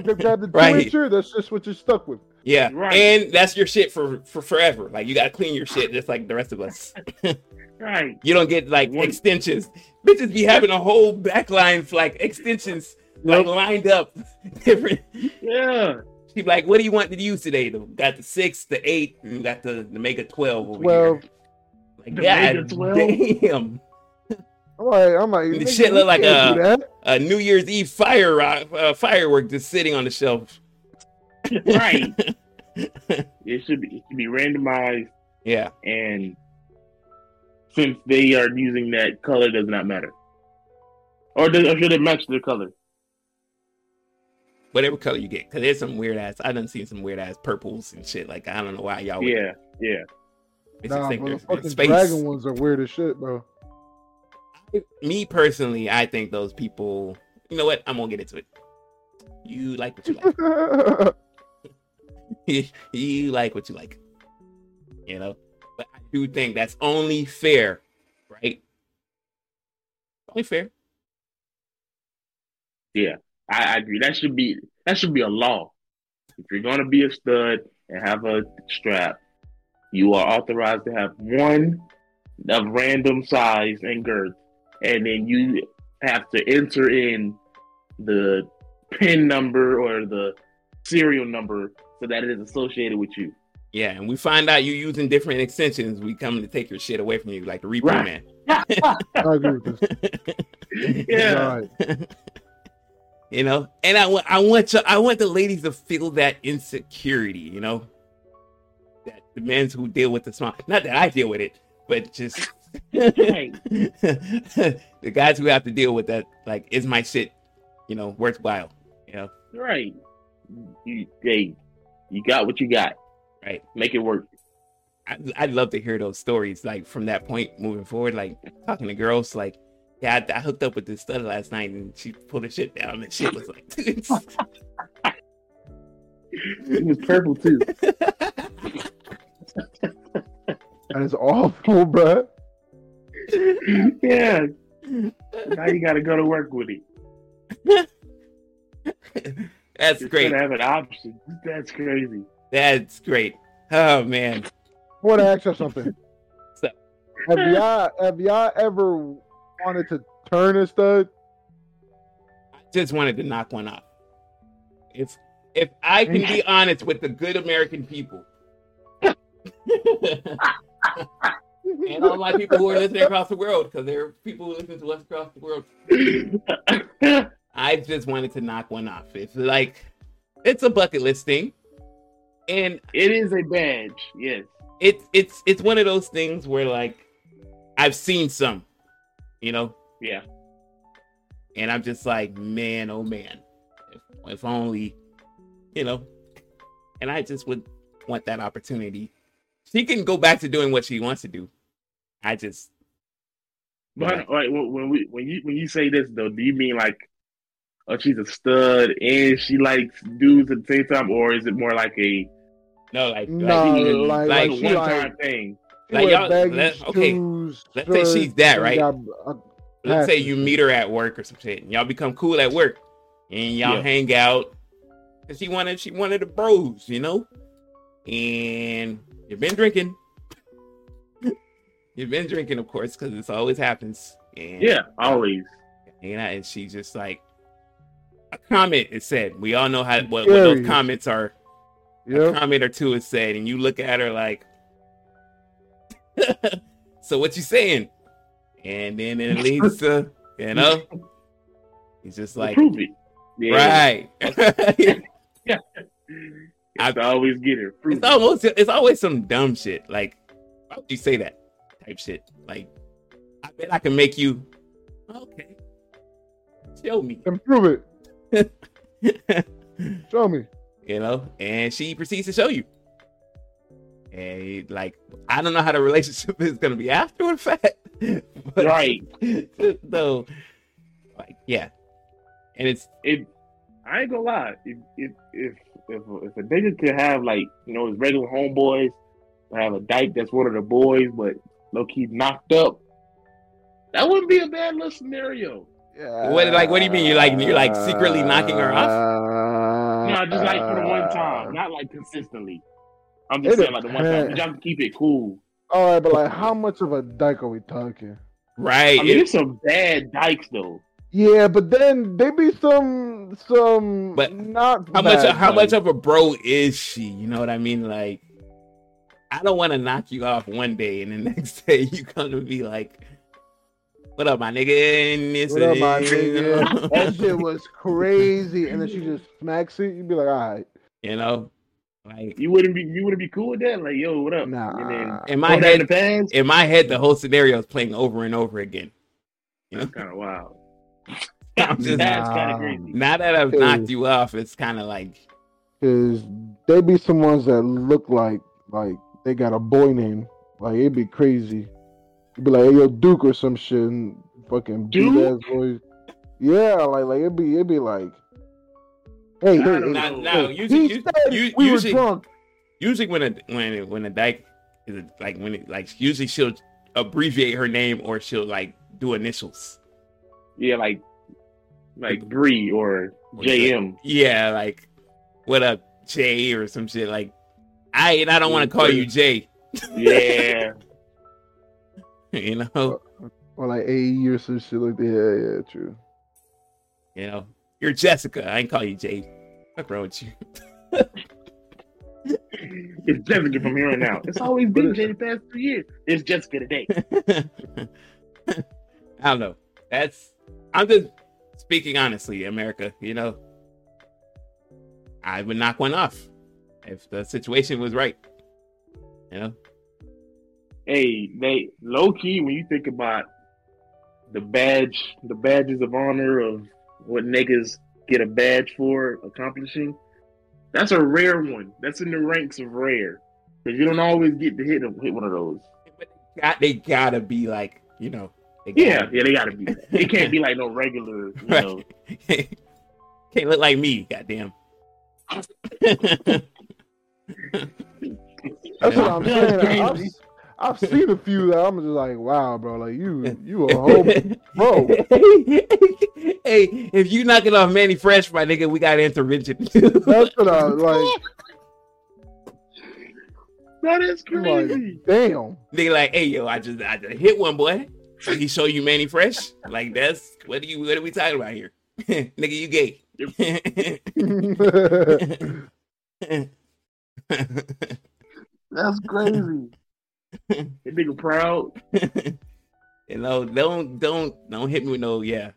to grab the two Right. incher, that's just what you're stuck with. Yeah, Right. and that's your shit for for forever. Like you gotta clean your shit just like the rest of us. Right. You don't get like One- extensions. Bitches be having a whole backline for like extensions like lined up different. Yeah. She be like, "What do you want to use today?" The, got the six, the eight, and got the, the mega twelve over Twelve. here. Like, The God Mega 12? damn! I'm like, I'm like, The shit look like can't do that. A New Year's Eve fire rock, uh, firework just sitting on the shelf. Right. it should be it should be randomized Yeah, and since they are using that color does not matter. Or, does, or should it match their color? whatever color you get, because there's some weird ass. I done seen some weird ass purples and shit. Like I don't know why y'all. would- Yeah, yeah. they just Nah, think but the they're- they're fucking space. dragon ones are weird as shit, bro. Me personally, I think those people. You know what? I'm gonna get into it. You like what you like. you like what you like. You know? But I do think that's only fair, right? Only fair. I, I agree. That should be that should be a law. If you're gonna be a stud and have a strap, you are authorized to have one of random size and girth, and then you have to enter in the pin number or the serial number so that it is associated with you. Yeah, and we find out you're using different extensions, we come to take your shit away from you, like the Reaper Right. Man. I agree with this. Yeah. Right. you know, and I want I want to I want the ladies to feel that insecurity, you know, that the men who deal with the small, not that I deal with it, but just the guys who have to deal with that, like, is my shit, you know, worthwhile, you know, Right. You, hey, you got what you got. right? Make it work. I, I'd love to hear those stories, like from that point moving forward, like talking to girls, like, yeah, I, I hooked up with this stud last night and she pulled her shit down and shit was like, It was purple too. That is awful, bro. yeah. Now you got to go to work with it. that's Just great. gotta have an option. That's crazy. That's great. Oh man. I want to ask you something. So- Have y'all have y'all ever wanted to turn a stud? I just wanted to knock one off. If if I can be honest with the good American people, and all my people who are listening across the world, because there are people who listen to us across the world, I just wanted to knock one off. It's like it's a bucket list thing, and it is a badge. Yes. it's it's it's one of those things where like I've seen some, you know, Yeah. and I'm just like, man, oh man, if, if only, you know, and I just would want that opportunity. She can go back to doing what she wants to do. I just, But like when we when you when you say this though, do you mean like, oh, she's a stud and she likes dudes at the same time, or is it more like a no, like, No, like, like- like, like a she one like- time thing? Like, y'all- let- okay, shoes, let's say she's that, right? got a- let's say you meet her at work or some shit, and y'all become cool at work, and y'all Yeah. hang out, cause she wanted she wanted the bros, you know, and you've been drinking. you've been drinking, of course, because this always happens. And Yeah, always. you know, and she just like a comment is said. We all know how what, what those comments are. A Yep. comment or two is said, and you look at her like, "So what you saying?" And then it leads to, you know, he's just like, prove it. Yeah. right. I always get her. Prove it's it. almost, it's always some dumb shit. Like, why would you say that type shit? Like, I bet I can make you. Okay. Show me. Improve it. Show me. you know, and she proceeds to show you. And like, I don't know how the relationship is gonna be after the fact, but Right. though, like, yeah, and it's It. I ain't gonna lie. If if if if, if a nigga could have like you know his regular homeboys, or have a dyke that's one of the boys, but low key knocked up, that wouldn't be a bad little scenario. Yeah. What- like, what do you mean? You're like- you're, like, secretly knocking her off? No, just like for the one time, not like consistently. I'm just It saying like the one time. But y'all can keep it cool. All right, but like, how much of a dyke are we talking? right. I mean, it- it's some bad dykes though. Yeah, but then they be some some But not how much? bad How much of a bro is she? You know what I mean? Like, I don't want to knock you off one day, and the next day you come to be like, "What up, my nigga?" And What up, my nigga? that shit was crazy, and then she just smacks it. You'd be like, all right, you know, like You wouldn't be you wouldn't be cool with that? Like, yo, what up? Nah. And then in my throw that in the head, pants. in my head, the whole scenario is playing over and over again. You know, That's kind of wild. I'm just- That's kind of crazy. now that I've knocked you off, it's kind of like, because they be some ones that look like like they got a boy name. Like it'd be crazy. You'd be like, hey, yo, Duke or some shit, and fucking beat ass boys. Yeah, like like it'd be it'd be like, hey, I hey, don't hey, now, know. now hey, usually, he you, said you, we usually, were drunk. usually when a when when a dyke is like when it like usually she'll abbreviate her name or she'll like do initials. Yeah, like like Bree or JM. Yeah, like what up, Jay or some shit. Like I and I don't want to call you Jay. Yeah. You know, Or like AE or some shit like that. Yeah, yeah, true. you know, you're Jessica. I ain't call you Jay. What's wrong with you? it's Jessica from here on out. It's always been Jay the past three years. It's Jessica today. I don't know. That's I'm just speaking honestly, America. You know, I would knock one off if the situation was right. You know, Hey, they low key when you think about the badge, the badges of honor of what niggas get a badge for accomplishing. That's a rare one. That's in the ranks of rare because you don't always get to hit them, hit one of those. got they gotta be like you know. They Yeah, gotta- yeah, they gotta be. It can't be like no regular, you Right. know. Can't look like me, goddamn. That's Yeah. what I'm saying. I've, crazy. I've seen a few that I'm just like, wow, bro, like you, you a whole bro. hey, if you knocking off Mannie Fresh, my nigga, we got intervention. That's what I like. That is crazy. like, damn. nigga, like, hey, yo, I just, I just hit one boy. He show you Mannie Fresh? Like, that's what are you? What are we talking about here, nigga? You gay? That's crazy. That nigga proud. you know, don't, don't, don't hit me with no, yeah.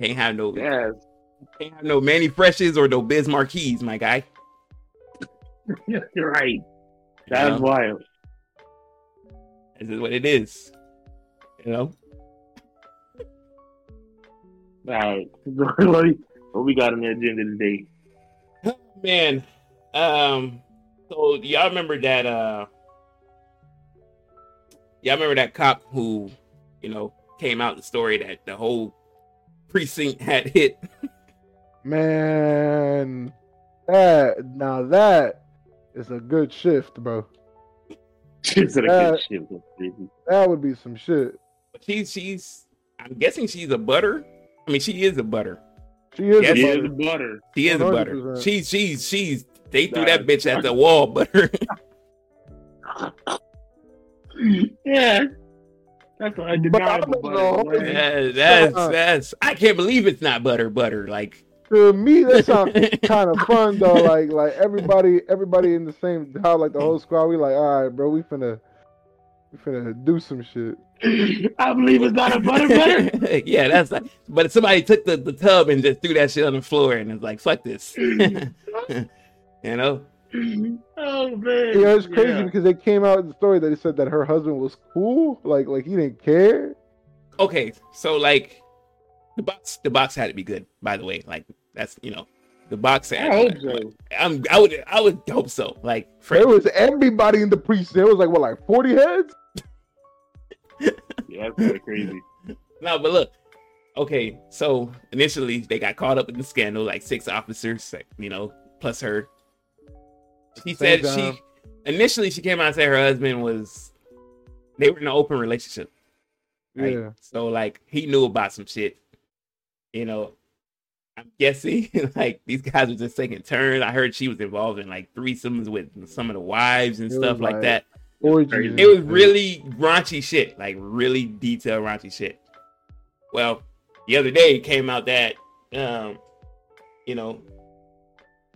Can't have no, Yes. can't have no Mannie Freshes or no Biz Markie, my guy. You're right. You That's know? wild. This is what it is. You know. All right. what what we got on the agenda today? Man, um, so y'all remember that? Uh, y'all remember that cop who, you know, came out the story that the whole precinct had hit. Man, that now that is a good shift, bro. Shit's a good shit. That's crazy. That would be some shit. She's she's. I'm guessing she's a butter. I mean, she is a butter. She is. Yes. a Yeah, butter. the butter. She is a butter. 100%. She's she's she's. They threw Nah, that bitch at the wall, butter. Yeah. That's But undeniable. I don't butter, know. boy. that's that's Uh, that's. I can't believe it's not butter butter. Like To me, that sounds kind of fun though. Like, like everybody, everybody in the same how like the whole squad. We like, all right, bro. We finna, we finna do some shit. I believe it's not a butter butter. yeah, that's like, but somebody took the, the tub and just threw that shit on the floor and it's like, fuck this. you know? Mm-hmm. oh man. Yeah, it's crazy Yeah. because they came out in the story that he said that her husband was cool, like like he didn't care. Okay, so like the box the box had to be good. By the way, like that's you know the box. I hope so. I'm I would I would hope so. Like There was everybody in the precinct. There was like what, like forty heads? Yeah, that's kind of crazy. no, but look. Okay, so initially they got caught up in the scandal, like six officers, like, you know, plus her. She Same said time. she initially she came out and said her husband was they were in an open relationship. right? Yeah. So like he knew about some shit. You know, I'm guessing like these guys were just taking turns. I heard she was involved in like threesomes with some of the wives and It stuff like like- that. Orgies It was really raunchy shit, like really detailed raunchy shit. Well, the other day it came out that um, you know,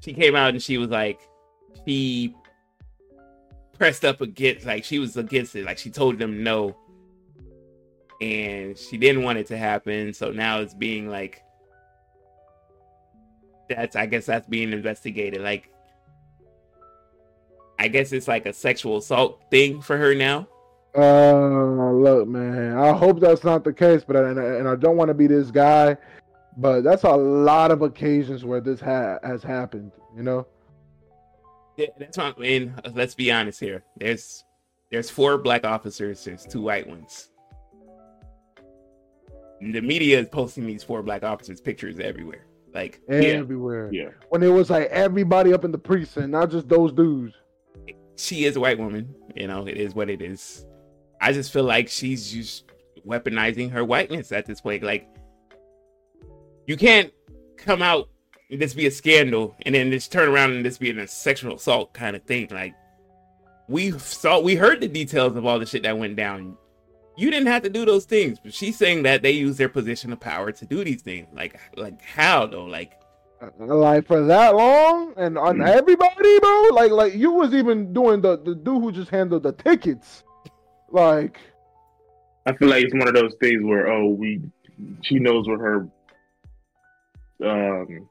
she came out and she was like she pressed up against like she was against it. Like she told them no. And she didn't want it to happen. So now it's being like that's I guess that's being investigated. Like I guess it's like a sexual assault thing for her now. Uh, look, man. I hope that's not the case, but and, and I don't want to be this guy, but that's a lot of occasions where this ha- has happened. You know. Yeah, that's what I mean. Uh, let's be honest here. There's there's four black officers. There's two white ones. The media is posting these four black officers pictures everywhere. Like Everywhere. Yeah. When it was like everybody up in the precinct, not just those dudes. she is a white woman. You know, it is what it is. I just feel like she's just weaponizing her whiteness at this point. Like, you can't come out and this be a scandal and then just turn around and this be a sexual assault kind of thing. Like, we saw, we heard the details of all the shit that went down. You didn't have to do those things, but she's saying that they use their position of power to do these things. Like, like how though? Like, Like for that long and on Mm. everybody, bro. Like like you was even doing the the dude who just handled the tickets. Like I feel like it's one of those things where oh we she knows what her um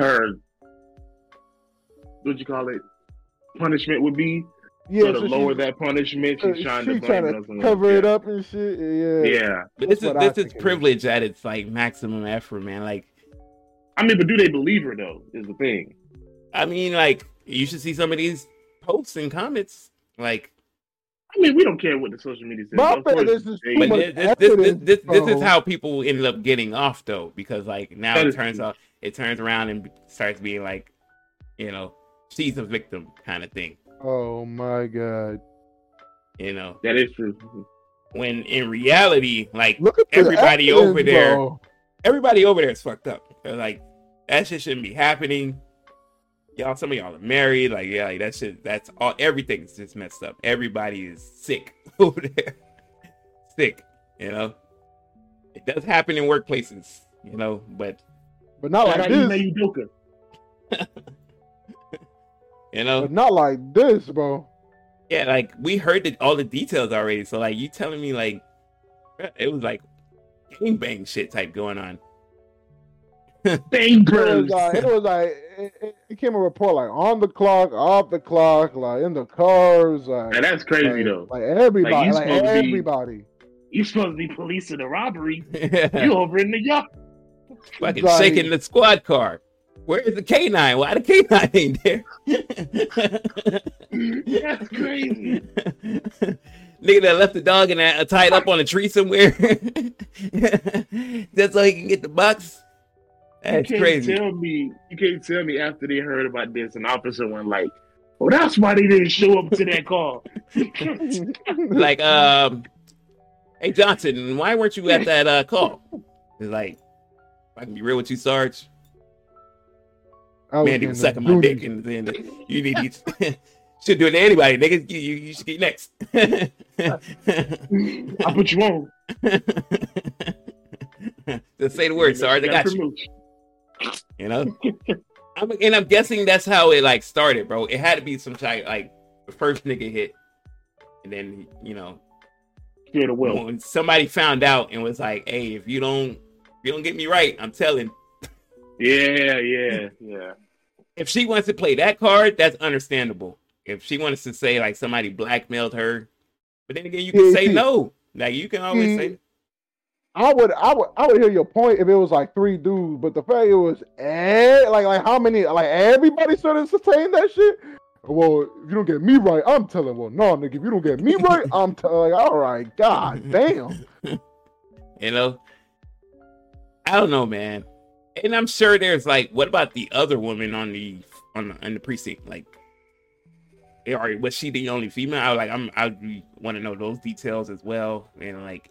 her what you call it punishment would be. yeah, so to so lower she's- that punishment, uh, she's trying she to trying blame it on to cover else. it up and shit. Yeah. Yeah. but That's this is what I this is think it is. privilege at its like maximum effort, man. Like. I mean, but do they believe her though? Is the thing. I mean, like you should see some of these posts and comments. Like, I mean, we don't care what the social media says. But Of this is they- too but much this this, this, this, this, this is how people ended up getting off though, because like now That it is turns true. out it turns around and starts being like, you know, she's a victim kind of thing. Oh my god. You know, that is true. when in reality, like Look at Everybody evidence, over there. bro. everybody over there is fucked up. They're like that shit shouldn't be happening. Y'all, some of y'all are married. Like, yeah, like that shit. That's all. Everything's just messed up. Everybody is sick over there. sick. You know, it does happen in workplaces. You know, but But not Shout like out Ime this. You know, But not like this, bro. yeah, like we heard the, all the details already. So like, you telling me like it was like gang bang shit type going on. Bang It was like, uh, it was like it, it- it came a report like on the clock, off the clock, like in the cars, like Now, that's crazy like, though. like everybody, Like, you like, supposed to be- everybody. You supposed to be policing the robbery. You over in the yard. Fucking Like- shaking the squad car. Where is the K9? Why the K9 ain't there? That's crazy. Nigga that left the dog and that uh, tied up on a tree somewhere. That's so he can get the box. That's you can't crazy. Tell me, you can't tell me after they heard about this, an officer went like, "Oh, that's why they didn't show up to that call." Like, um, hey Johnson, why weren't you at that uh, call? It's like, if I can be real with you, Sarge. I Man, was sucking my dick, and then you need to should do it to anybody, nigga. You, you, should get next. I put you on. Just say the word, Sarge. I Gotta you. You know, I'm, and I'm guessing that's how it like started, bro. It had to be some type like the first nigga hit, and then you know Fear the will. when somebody found out and was like, "Hey, if you don't, you don't get me right, I'm telling." Yeah, yeah, yeah. If she wants to play that card, that's understandable. If she wants to say like somebody blackmailed her, but then again, you can Yeah, say see- no. Like you can always see, say, I would, I would, I would hear your point if it was like three dudes, but the fact it was eh, like, like how many, like everybody started entertain that shit. Well, if you don't get me right, I'm telling. Well, no, nigga, if you don't get me right, I'm telling. Like, all right, god damn. you know, I don't know, man. And I'm sure there's like, what about the other woman on the on the, on the precinct? Like, or was she the only female? I like, I'm, I want to know those details as well. And like,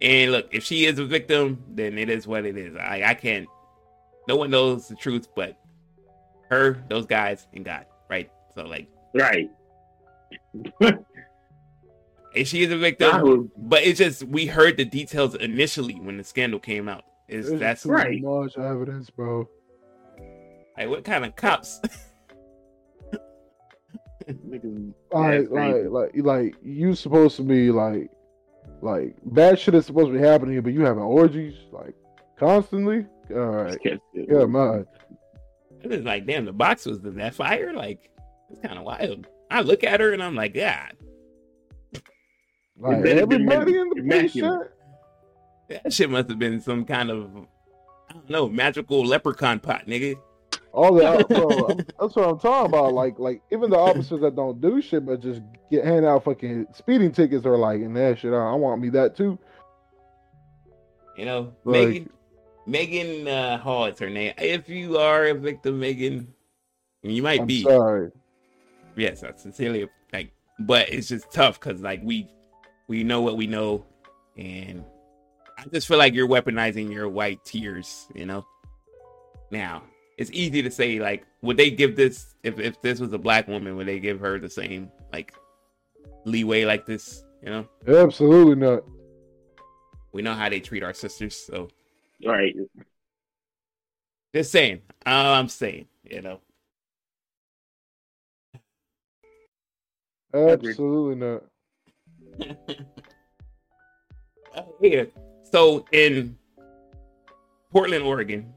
and look, if she is a victim, then it is what it is. I, I can't. No one knows the truth, but her, those guys, and God, right? So like, right. and she is a victim, but it's just we heard the details initially when the scandal came out. Is There's that's too right. much evidence, bro. Hey, what kind of cops? Like, like, like, like, you supposed to be like, like bad shit is supposed to be happening here, but you having orgies like constantly. All right, yeah, man. It is like, damn, the box was in that fire. Like, it's kind of wild. I look at her and I'm like, God, Like everybody in the place. immaculate. that shit must have been some kind of, I don't know, magical leprechaun pot, nigga. All that, bro, that's what I'm talking about. Like, like even the officers that don't do shit but just get hand out fucking speeding tickets are like, and that shit. I, I want me that too. You know, Like- Maegan, Maegan uh, Hall is her name. If you are a victim, Maegan, you might I'm be. sorry. Yes, I sincerely like, but it's just tough because like we we know what we know, and I just feel like you're weaponizing your white tears. You know. Now it's easy to say like, would they give this if if this was a black woman? Would they give her the same like leeway like this? You know, Absolutely not. we know how they treat our sisters, so Right. just saying. All I'm saying, you know. Absolutely not. Here, so in Portland, Oregon,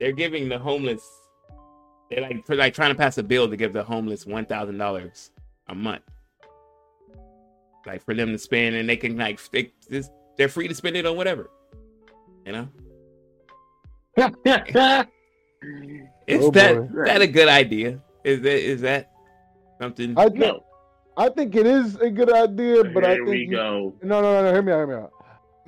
they're giving the homeless. They're like for like trying to pass a bill to give the homeless one thousand dollars a month, like for them to spend, and they can like they just they're free to spend it on whatever, you know. Is Oh, that boy. that a good idea? Is that is that something? I think no. I think it is a good idea, but I think we you- go. No, no, no, no. Hear me out. Hear me out.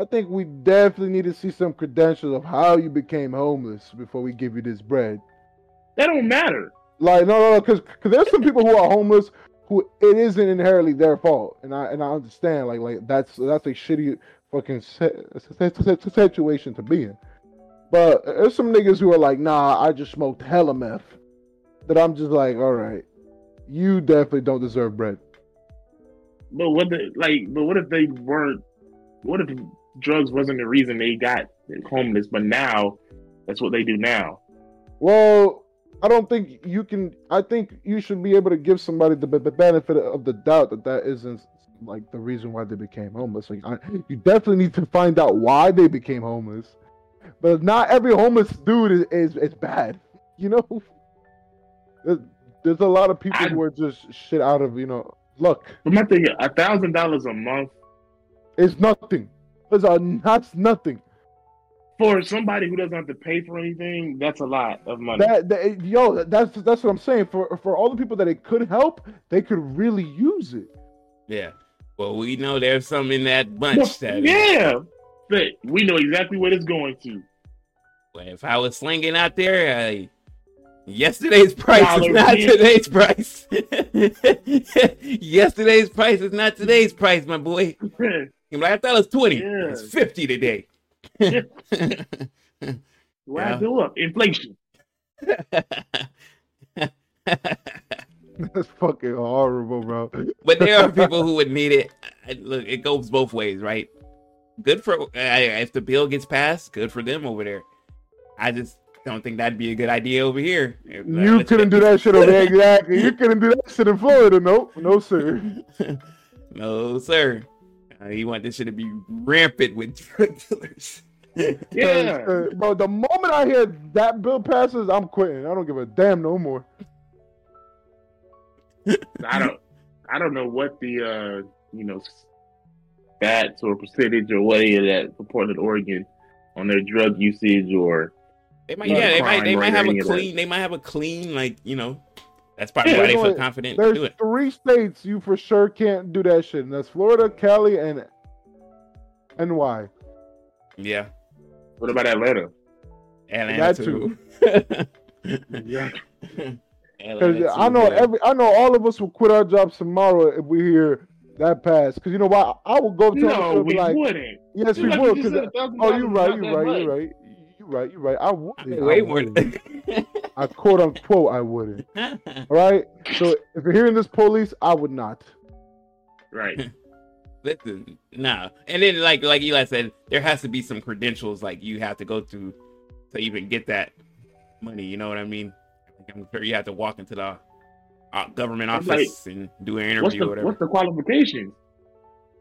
I think we definitely need to see some credentials of how you became homeless before we give you this bread. That don't matter. Like, no, no, because cause there's some people who are homeless who it isn't inherently their fault, and I and I understand. Like, like that's that's a shitty fucking situation to be in. But there's some niggas who are like, nah, I just smoked hella meth. That I'm just like, all right, you definitely don't deserve bread. But what the like? But what if they weren't? What if drugs wasn't the reason they got homeless? But now, that's what they do now. Well, I don't think you can. I think you should be able to give somebody the, the benefit of the doubt that that isn't like the reason why they became homeless. Like, I, you definitely need to find out why they became homeless. But not every homeless dude is is, is bad. You know, there's, there's a lot of people I- who are just shit out of you know luck. But my thing, a thousand dollars a month is nothing. It's a that's nothing. for somebody who doesn't have to pay for anything, that's a lot of money. That, that yo, that's that's what I'm saying. For for all the people that it could help, they could really use it. Yeah. Well, we know there's some in that Well, bunch that yeah, but we know exactly what it's going to. Well, if I was slinging out there, I, yesterday's price is not bill. today's price. yesterday's price is not today's price, my boy. You're like, I thought it was 20. Yeah. It's 50 today. Why Yeah. go up? Inflation. That's fucking horrible, bro. but there are people who would need it. Look, it goes both ways, right? Good for I- if the bill gets passed, good for them over there. I just don't think that'd be a good idea over here. If, uh, You couldn't do that shit over there, exactly. You couldn't do that shit in Florida, nope, no sir. no, sir. Uh, you want this shit to be rampant with drug dealers. Yeah. Uh, bro. The moment I hear that bill passes, I'm quitting. I don't give a damn no more. I don't. I don't know what the uh, you know, s- stats or percentage or whatever that for Portland, Oregon, on their drug usage or They might, yeah, they might, they might have a any of that. clean, they might have a clean, like you know, that's probably Yeah, why they there's feel only- confident to do There's it. three states you for sure can't do that shit, and that's Florida, Cali, and NY. Yeah, what about Atlanta? Atlanta That too. Yeah. Because Atlanta I know yeah. every, I know all of us will quit our jobs tomorrow if we hear that pass. Because you know why? I will go up to them No, and be we like, wouldn't. yes, we Like will. you just Because oh, you're right, you're right, you're right, you're right, you're right. I would. I mean, I way wouldn't. more. I quote unquote, I wouldn't. All right. So if you're hearing this, police, I would not. Right. Listen, nah. And then like like Eli said, there has to be some credentials like you have to go through to even get that money. You know what I mean? Like, I'm sure you have to walk into the uh, government It's office and do an What's interview the or whatever. what's the qualifications?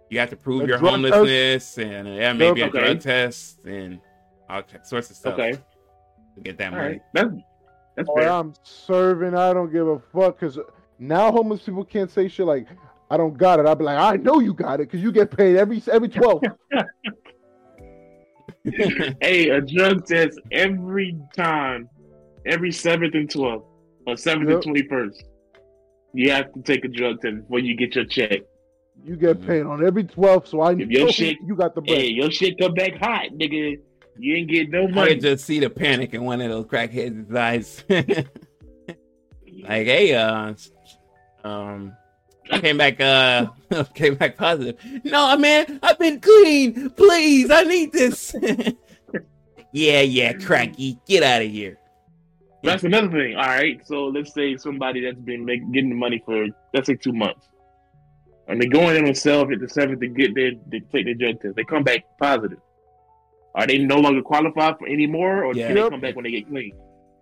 You have to prove A your drug test? homelessness and uh, yeah, maybe a Okay. drug test and all sorts of stuff Okay. to get that All money. right. That's that's Or fair. I'm serving. I don't give a fuck. Because now homeless people can't say shit like, "I don't got it." I'll be like, "I know you got it," because you get paid every every twelve. hey, a drug test every time, every seventh and twelfth, or seventh Yep. and twenty first. You have to take a drug test before you get your check. You get Mhm. paid on every 12th, so I know If your shit- you got the bread. Hey, your shit come back hot, nigga. You ain't get no I money. could just see the panic in one of those crackheads' eyes. like, hey, uh, um, I came back, uh, came back positive. No, man, I've been clean. Please, I need this. yeah, yeah, cracky, get out of here. That's another thing. All right. So let's say somebody that's been make, getting the money for let's say two months, and they go in themselves at the seventh to get their they take their drug test. They come back positive. Are they no longer qualified for any more, or Yeah. can they come back when they get clean?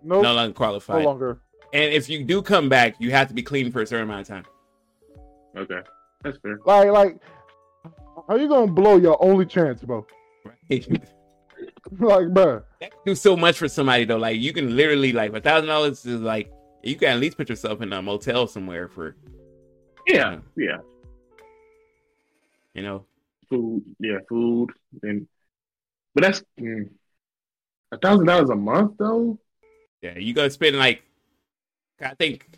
Nope, No no, longer qualified. No longer. And if you do come back, you have to be clean for a certain amount of time. Okay, that's fair. Like, like, how you gonna blow your only chance, bro? Right? like, bro, that can do so much for somebody though. Like you can literally like a thousand dollars is like you can at least put yourself in a motel somewhere for Yeah, yeah. you know Food, yeah, food, and but that's mm, a thousand dollars a month though. yeah you gotta spend like I think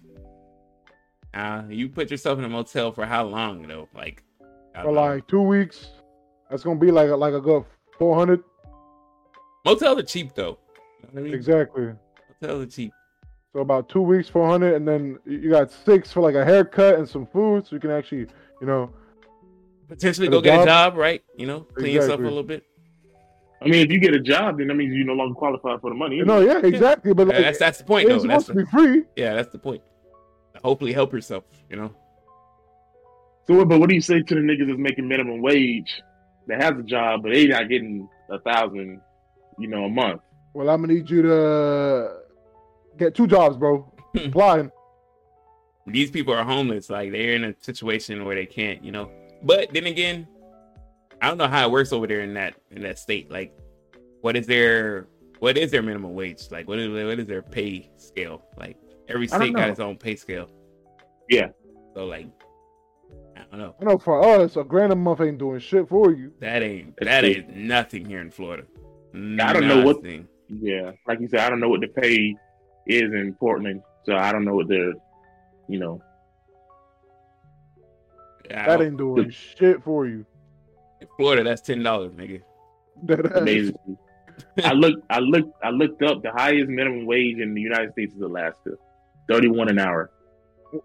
uh you put yourself in a motel for how long though? Like For know. like two weeks, that's gonna be like a, like a good four hundred. motels are cheap though. You know what I mean? Exactly. Motels are cheap. So about two weeks, four hundred, and then you got six for like a haircut and some food, so you can actually, you know, Potentially Get go a get a job? job, right? You know, clean yourself a little bit. I mean, if you get a job, then that means you no longer qualify for the money. No, yeah, exactly. But Yeah, like, that's that's the point it's though. That's supposed to be free. yeah, that's the point. Hopefully help yourself, you know. So, but what do you say to the niggas that's making minimum wage that has a job, but they not getting a thousand, you know, a month? Well, I'm gonna need you to get two jobs, bro. Hmm. Applying. these people are homeless. Like they're in a situation where they can't, you know. But then again, I don't know how it works over there in that in that state. Like, what is their what is their minimum wage? Like, what is what is their pay scale? Like, every state got its own pay scale. Yeah. So like, I don't know. I know for us, a grand a month ain't doing shit for you. That ain't That's that it. ain't nothing here in Florida. I don't know what- Nothing. Yeah, like you said, I don't know what the pay is in Portland, so I don't know what they're, you know. That ain't doing shit for you. In Florida, that's ten dollars, nigga. That. Amazing. I looked, I looked, I looked up the highest minimum wage in the United States is Alaska, thirty-one an hour.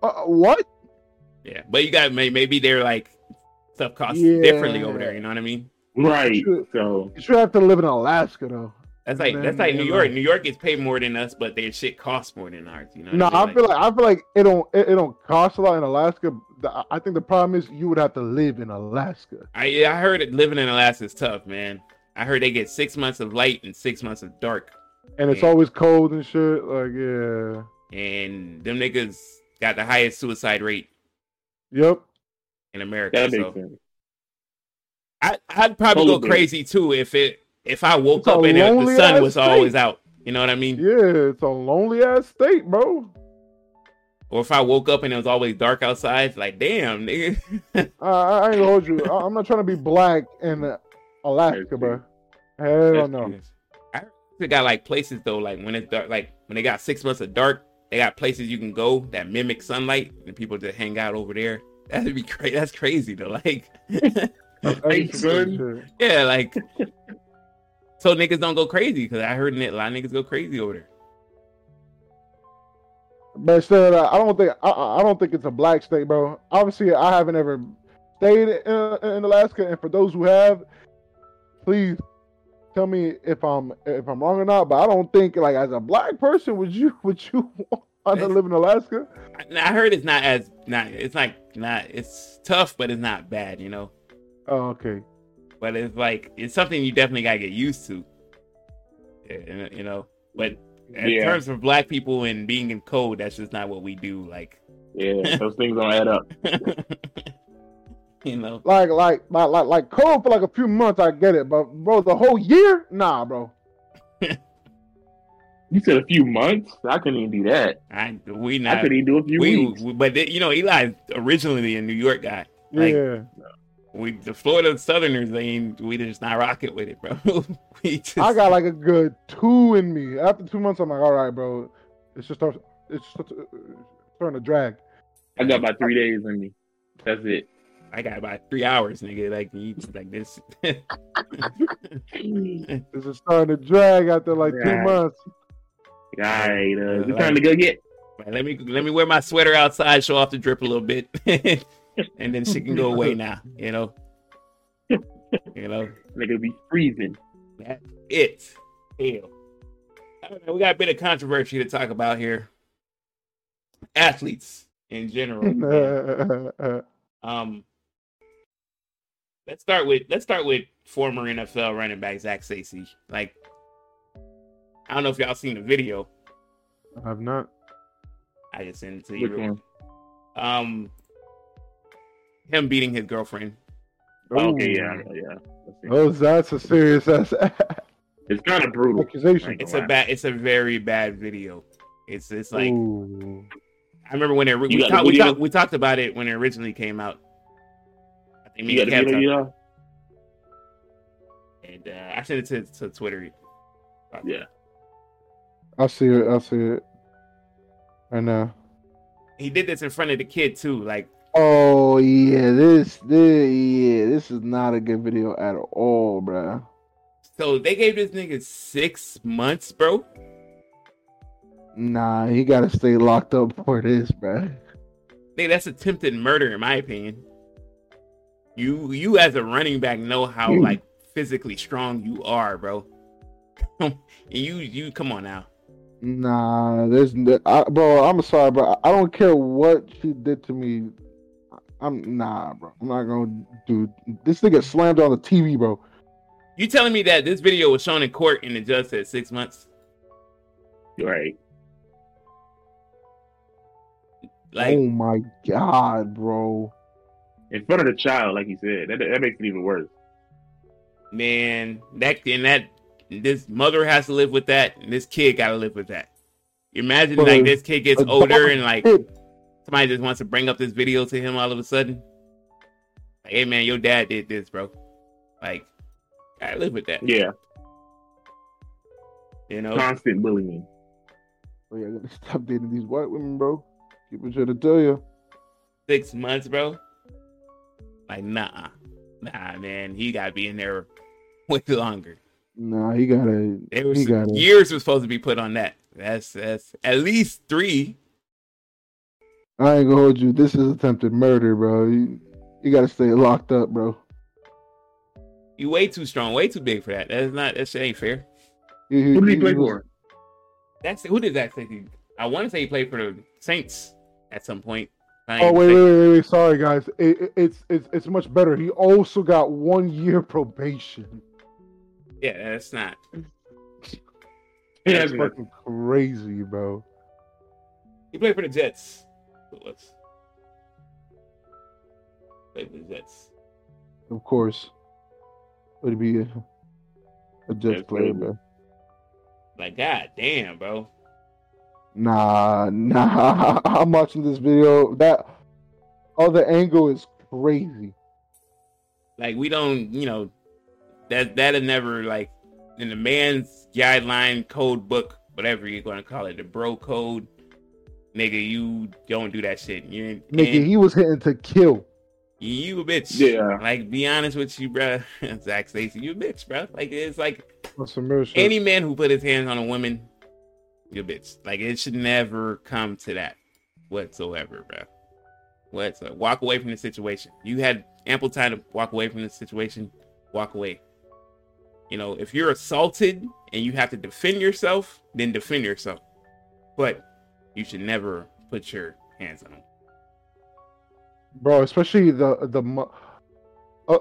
Uh, what? Yeah, but you got maybe they're like stuff costs Yeah. differently over there. You know what I mean? Right. Sure. So You should have to live in Alaska though. That's like Man, that's like New York. like- New York gets paid more than us, but their shit costs more than ours. You know? what No, I mean? feel like I feel like it don't it, it don't cost a lot in Alaska. I think the problem is you would have to live in Alaska. I yeah, I heard it living in Alaska is tough, man. I heard they get six months of light and six months of dark, And it's Yeah. always cold and shit. Like, yeah. and them niggas got the highest suicide rate Yep. in America. that makes so sense. I, I'd probably Polar go crazy too if it if I woke It's up and the sun was state. always out. You know what I mean? Yeah, it's a lonely ass state, bro. Or if I woke up and it was always dark outside, like damn, nigga. Uh, I ain't gonna hold you. I- I'm not trying to be black in Alaska, bro. Hell That's no. true. I they got like places though, like when it's dark, like when they got six months of dark, they got places you can go that mimic sunlight, and people just hang out over there. That'd be crazy. That's crazy though. Like, Hey, son. yeah, like, so niggas don't go crazy because I heard that a lot of niggas go crazy over there. But still, uh, I don't think I, I I don't think it's a black state, bro. Obviously, I haven't ever stayed in, in Alaska, and for those who have, please tell me if I'm if I'm wrong or not. But I don't think like as a black person, would you would you want to live in Alaska? I, I heard it's not as not. It's like not. It's tough, but it's not bad. You know. Oh, okay. But it's like it's something you definitely gotta get used to. You know, but in Yeah. terms of black people and being in code, that's just not what we do. Like, Yeah, those things don't add up. you know, Like like like like like cold for like a few months, I get it. But bro, the whole year, nah, bro. You said a few months. I couldn't even do that. I we not. I couldn't even do a few we, weeks. we- but th- you know, Eli's originally a New York guy. Like, yeah. We the Florida Southerners, they ain't we just not rocket with it, bro. we just, I got like a good two in me. After two months, I'm like, all right, bro. It's just start, it's just uh, starting to drag. I got about three days in me. That's it. I got about three hours, nigga. Like you like this. this is starting to drag after like two months. All right, uh, it's time to go get. Like, let me let me wear my sweater outside, show off the drip a little bit, and then she can go away now. You know, you know Nigga be freezing. that's it. Hell, I know, we got a bit of controversy to talk about here. Athletes in general. Um, let's start with let's start with former NFL running back Zac Stacy. Like, I don't know if y'all seen the video. I've not. I just sent it to you. Which real one? um him beating his girlfriend. Oh, okay, yeah, yeah. Oh, that's a serious ass It's kind of brutal. accusation. It's a bad it's a very bad video. It's it's like Ooh. I remember when it we, You got the talked we, video? talked we talked about it when it originally came out. I think me You and got Kev talked- you know? and uh, I sent it to, to Twitter. Yeah. I see it. I see it. I know. He did this in front of the kid too. Like Oh yeah, this, this, yeah, this is not a good video at all, bruh. so they gave this nigga six months, bro. Nah, he gotta stay locked up for this, bruh. Nigga, that's attempted murder in my opinion. You you as a running back know how Hmm. like physically strong you are, bro. you you come on now. Nah, there's, I, bro. I'm sorry, bro. I don't care what she did to me. I'm nah, bro. I'm not gonna do this. Nigga slammed on the TV, bro. You telling me that this video was shown in court and the judge said six months? Right. Like oh my god, bro. In front of the child, like you said. That, that makes it even worse. man, that and that this mother has to live with that, and this kid got to live with that. Imagine But like this kid gets older and like kid- somebody just wants to bring up this video to him all of a sudden. Like, hey man, your dad did this, bro. Like, gotta live with that. Yeah. You know, Constant bullying. Oh yeah, I gotta stop dating these white women, bro. Keep it trying to tell you. six months, bro. Like, nah, nah, man, he gotta be in there way longer. Nah, he gotta. There was He some gotta- years was supposed to be put on that. That's that's at least three. I ain't gonna hold you. This is attempted murder, bro. You, you gotta stay locked up, bro. You way too strong, way too big for that. That's not that shit ain't fair. Who did he play for? That's who did that say? I want to say he played for the Saints at some point. Oh ain't wait, wait, wait, wait. Sorry, guys. It, it- it's it's it's much better. He also got one year probation. Yeah, that's not. Yeah, That's that's fucking crazy, bro. He played for the Jets. Was. Played for the Jets. Of course, would he be a, a Jets player, bro? Like, god damn, bro. Nah, nah. I'm watching this video. That other angle is crazy. Like we don't, you know, that that'll never like in the man's guideline code book, whatever you're gonna call it, the bro code. Nigga, you don't do that shit. You're Nigga, and he was hitting to kill. you a bitch. Yeah. Like, be honest with you, bro. Zac Stacy, you a bitch, bruh. Like, it's like That's some real shit. any man who put his hands on a woman, you a bitch. Like, it should never come to that whatsoever, bruh. Whatsoever. Walk away from the situation. You had ample time to walk away from the situation. Walk away. You know, if you're assaulted and you have to defend yourself, then defend yourself. But you should never put your hands on them. bro. Especially the the uh,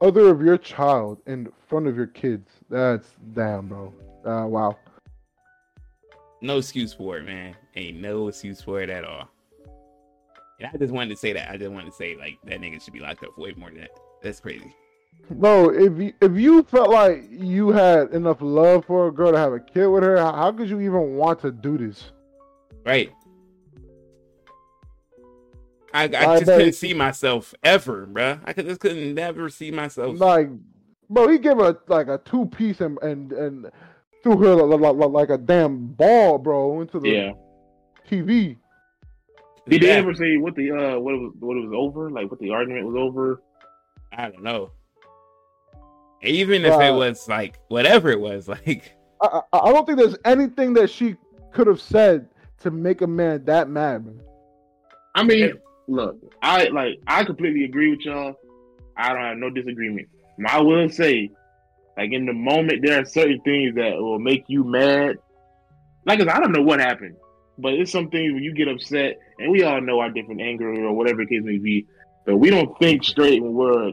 other of your child in front of your kids. That's damn, bro. Uh, wow. No excuse for it, man. Ain't no excuse for it at all. And I just wanted to say that. I just wanted to say like that nigga should be locked up for way more than that. That's crazy. Bro, if you if you felt like you had enough love for a girl to have a kid with her, how, how could you even want to do this? Right. I, I I just bet- couldn't see myself ever, bruh. I could, just couldn't never see myself. Like, bro, he gave her like a two piece and and and threw her like, like, like a damn ball, bro, into the Yeah. TV. Did they ever say what the uh what it was what it was over? Like what the argument was over? I don't know. Even if it was like whatever it was, like I, I I don't think there's anything that she could have said to make a man that mad, man. I mean, look, I like I completely agree with y'all. I don't have no disagreement. I will say, like in the moment, there are certain things that will make you mad. Like, 'cause I don't know what happened, but it's some things when you get upset, and we all know our different anger or whatever the case may be, but we don't think straight when we're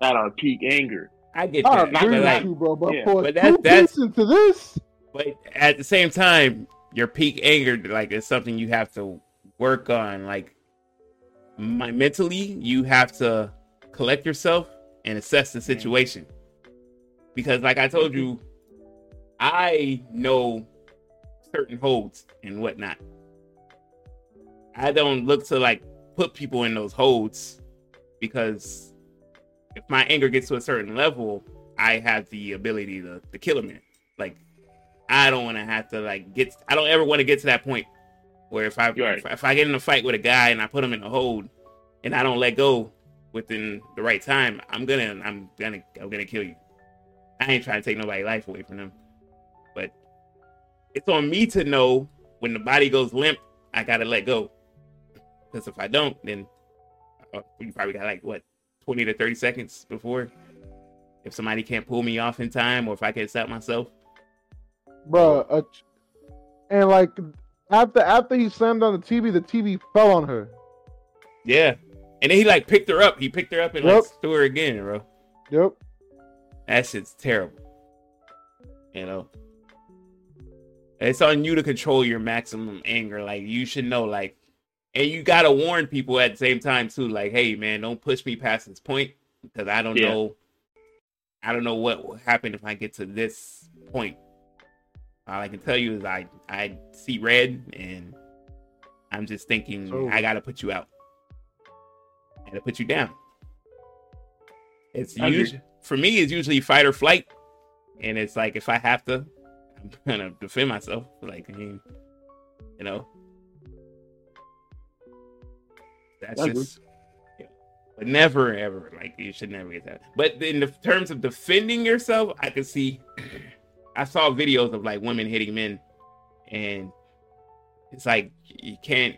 at our peak anger. I get I that. agree But with like, you, bro. But yeah, for but that- two that's- piece into this, but at the same time, your peak anger, like, is something you have to work on. Like, my mentally, you have to collect yourself and assess the situation. Because, like I told you, I know certain holds and whatnot. I don't look to like put people in those holds because if my anger gets to a certain level, I have the ability to, to kill a man. Like I don't want to have to like get. I don't ever want to get to that point where if I Right. if, if I get in a fight with a guy and I put him in a hold and I don't let go within the right time, I'm gonna I'm gonna I'm gonna kill you. I ain't trying to take nobody's life away from them, but it's on me to know when the body goes limp. I gotta let go because if I don't, then uh, you probably got like what twenty to thirty seconds before. If somebody can't pull me off in time, or if I can't stop myself, bro. Uh, and like after after he slammed on the TV, the TV fell on her. Yeah. And then he like picked her up. He picked her up and like Yep. threw her again, bro. Yep. That shit's terrible. You know. It's on you to control your maximum anger. Like you should know, like, and you gotta warn people at the same time too. Like, hey man, don't push me past this point because I don't Yeah. know. I don't know what will happen if I get to this point. All I can tell you is I I see red and I'm just thinking Oh. I gotta put you out. I gotta put you down. It's usually for me it's usually fight or flight. And it's like if I have to, I'm gonna defend myself. Like I mean, you know. That's I just yeah. But never ever like you should never get that. But in the terms of defending yourself, I can see I saw videos of like women hitting men and it's like you can't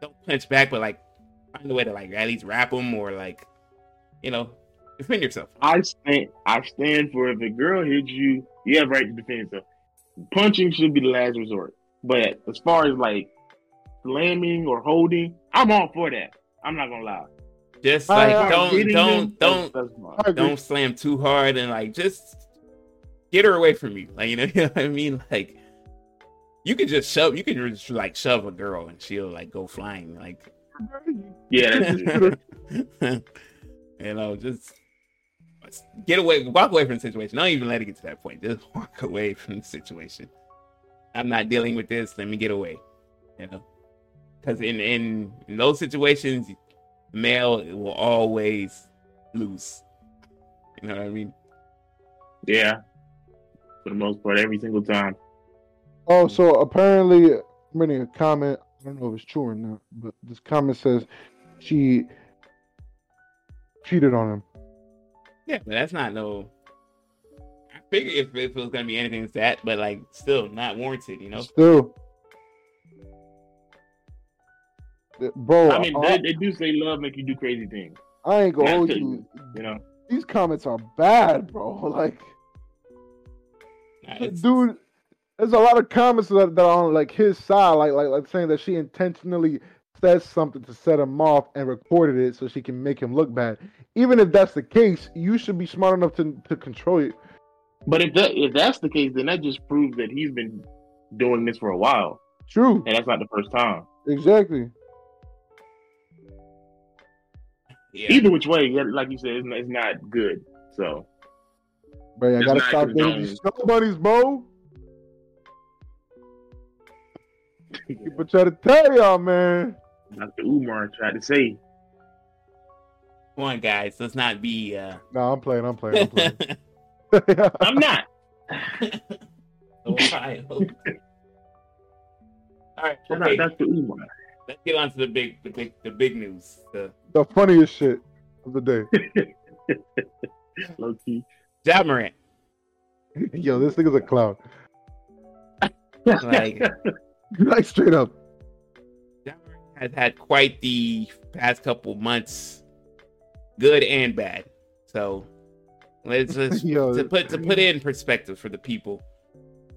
don't punch back, but like find a way to like at least wrap them or like you know defend yourself. I stand I stand for if a girl hits you, you have right to defend yourself. Punching should be the last resort. But as far as like slamming or holding, I'm all for that. I'm not gonna lie. Just like I- don't don't them, don't that's- that's fine. I agree. don't slam too hard and like just get her away from you. Like you know, you know what I mean? Like you can just shove you can just like shove a girl and she'll like go flying. Like Yeah, that's it. you know, just get away walk away from the situation. Don't even let it get to that point. Just walk away from the situation. I'm not dealing with this. Let me get away. You know, because in, in in those situations, male will always lose. You know what I mean? Yeah. For the most part, every single time. Oh, so apparently, I'm reading a comment. I don't know if it's true or not, but this comment says she cheated on him. Yeah, but that's not no. I figure if, if it was gonna be anything, it's that, but like still not warranted. You know. Still, bro. I mean, they, um, they do say love make you do crazy things. I ain't gonna Not hold you. You know. These comments are bad, bro. Like, Nah, dude, there's a lot of comments that, that are on like his side, like like like saying that she intentionally said something to set him off and recorded it so she can make him look bad. Even if that's the case, you should be smart enough to to control it. But if that if that's the case, then that just proves that he's been doing this for a while, True, and that's not the first time. exactly. Yeah. Either which way, like you said, it's not, it's not good. So But I gotta stop dating these snow bunnies, bro. People try to tell y'all, man. Dr. Umar tried to say, Come on, guys. Let's not be. uh No, I'm playing. I'm playing. I'm playing. "I'm not." Ohio. All right. I'm Okay. not Dr. Umar. Let's get on to the big, the big, the big news. The the funniest shit of the day. Low key. Ja Morant. Yo, this nigga's a clown. Like Like straight up. Ja Morant has had quite the past couple months, good and bad. So let's just Yo, to put to put it in perspective for the people.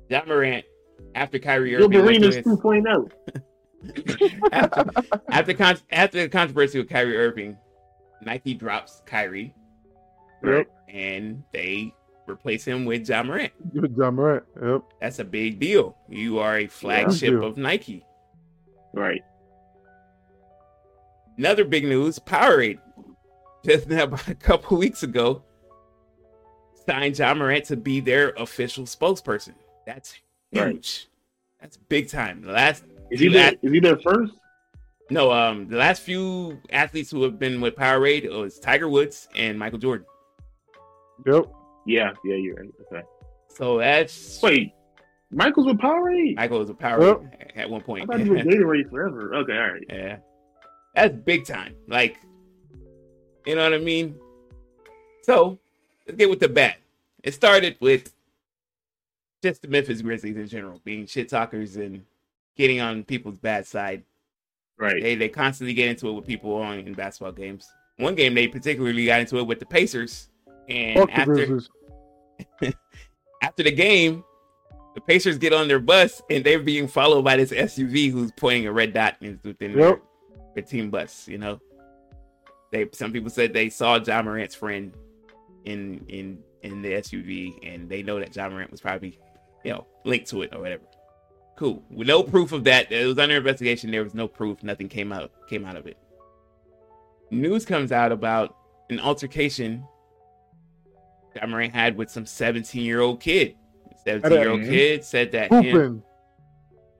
Ja Morant, after Kyrie Irving, went Gilbert Arenas to his- 2.0. after after, con- after the controversy with Kyrie Irving, Nike drops Kyrie Yep. and they replace him with Ja Morant. Good job, Morant. Yep. That's a big deal. You are a flagship deal. of Nike. Right. Another big news: Powerade just now, about a couple weeks ago, signed Ja Morant to be their official spokesperson. That's huge. Right. That's big time. The last Is he You there? act- Is he there first? no, um, the last few athletes who have been with Powerade was Tiger Woods and Michael Jordan. Yep. Yeah. Yeah. You're right. Okay. So that's Wait. Michael's with Powerade. Michael was with Powerade at one point. I point. thought he was Gatorade forever. Okay. All right. Yeah. That's big time. Like, you know what I mean? So, let's get with the bat. It started with just the Memphis Grizzlies in general, being shit talkers and getting on people's bad side. Right. They they constantly get into it with people on in basketball games. One game they particularly got into it with the Pacers. And Fuck after Grizzlies. after the game, the Pacers get on their bus and they're being followed by this SUV who's pointing a red dot in- within their, their team bus. You know, they some people said they saw Ja Morant's friend in in in the SUV and they know that Ja Morant was probably you know linked to it or whatever. Cool. With no proof of that, it was under investigation. There was no proof. Nothing came out came out of it. News comes out about an altercation Ja Morant had with some 17 year old kid. 17 year old kid said that him,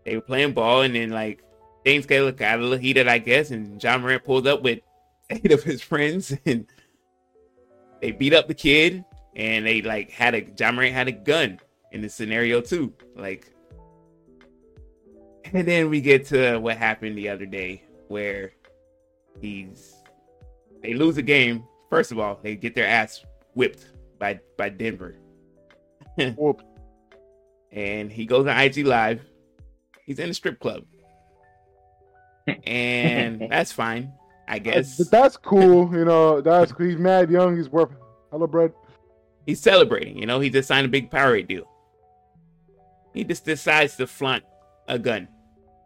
they were playing ball and then like things got, got a little heated, I guess. And Ja Morant pulled up with eight of his friends and they beat up the kid and they like had a Ja Morant had a gun in the scenario too. Like, and then we get to what happened the other day where he's they lose a game. First of all, they get their ass whipped by by Denver. Whoop. and he goes on IG Live. He's in a strip club, and that's fine, I guess. But that's cool. You know, that's he's mad young. He's worth hello bread. He's celebrating. You know, he just signed a big Powerade deal. He just decides to flaunt a gun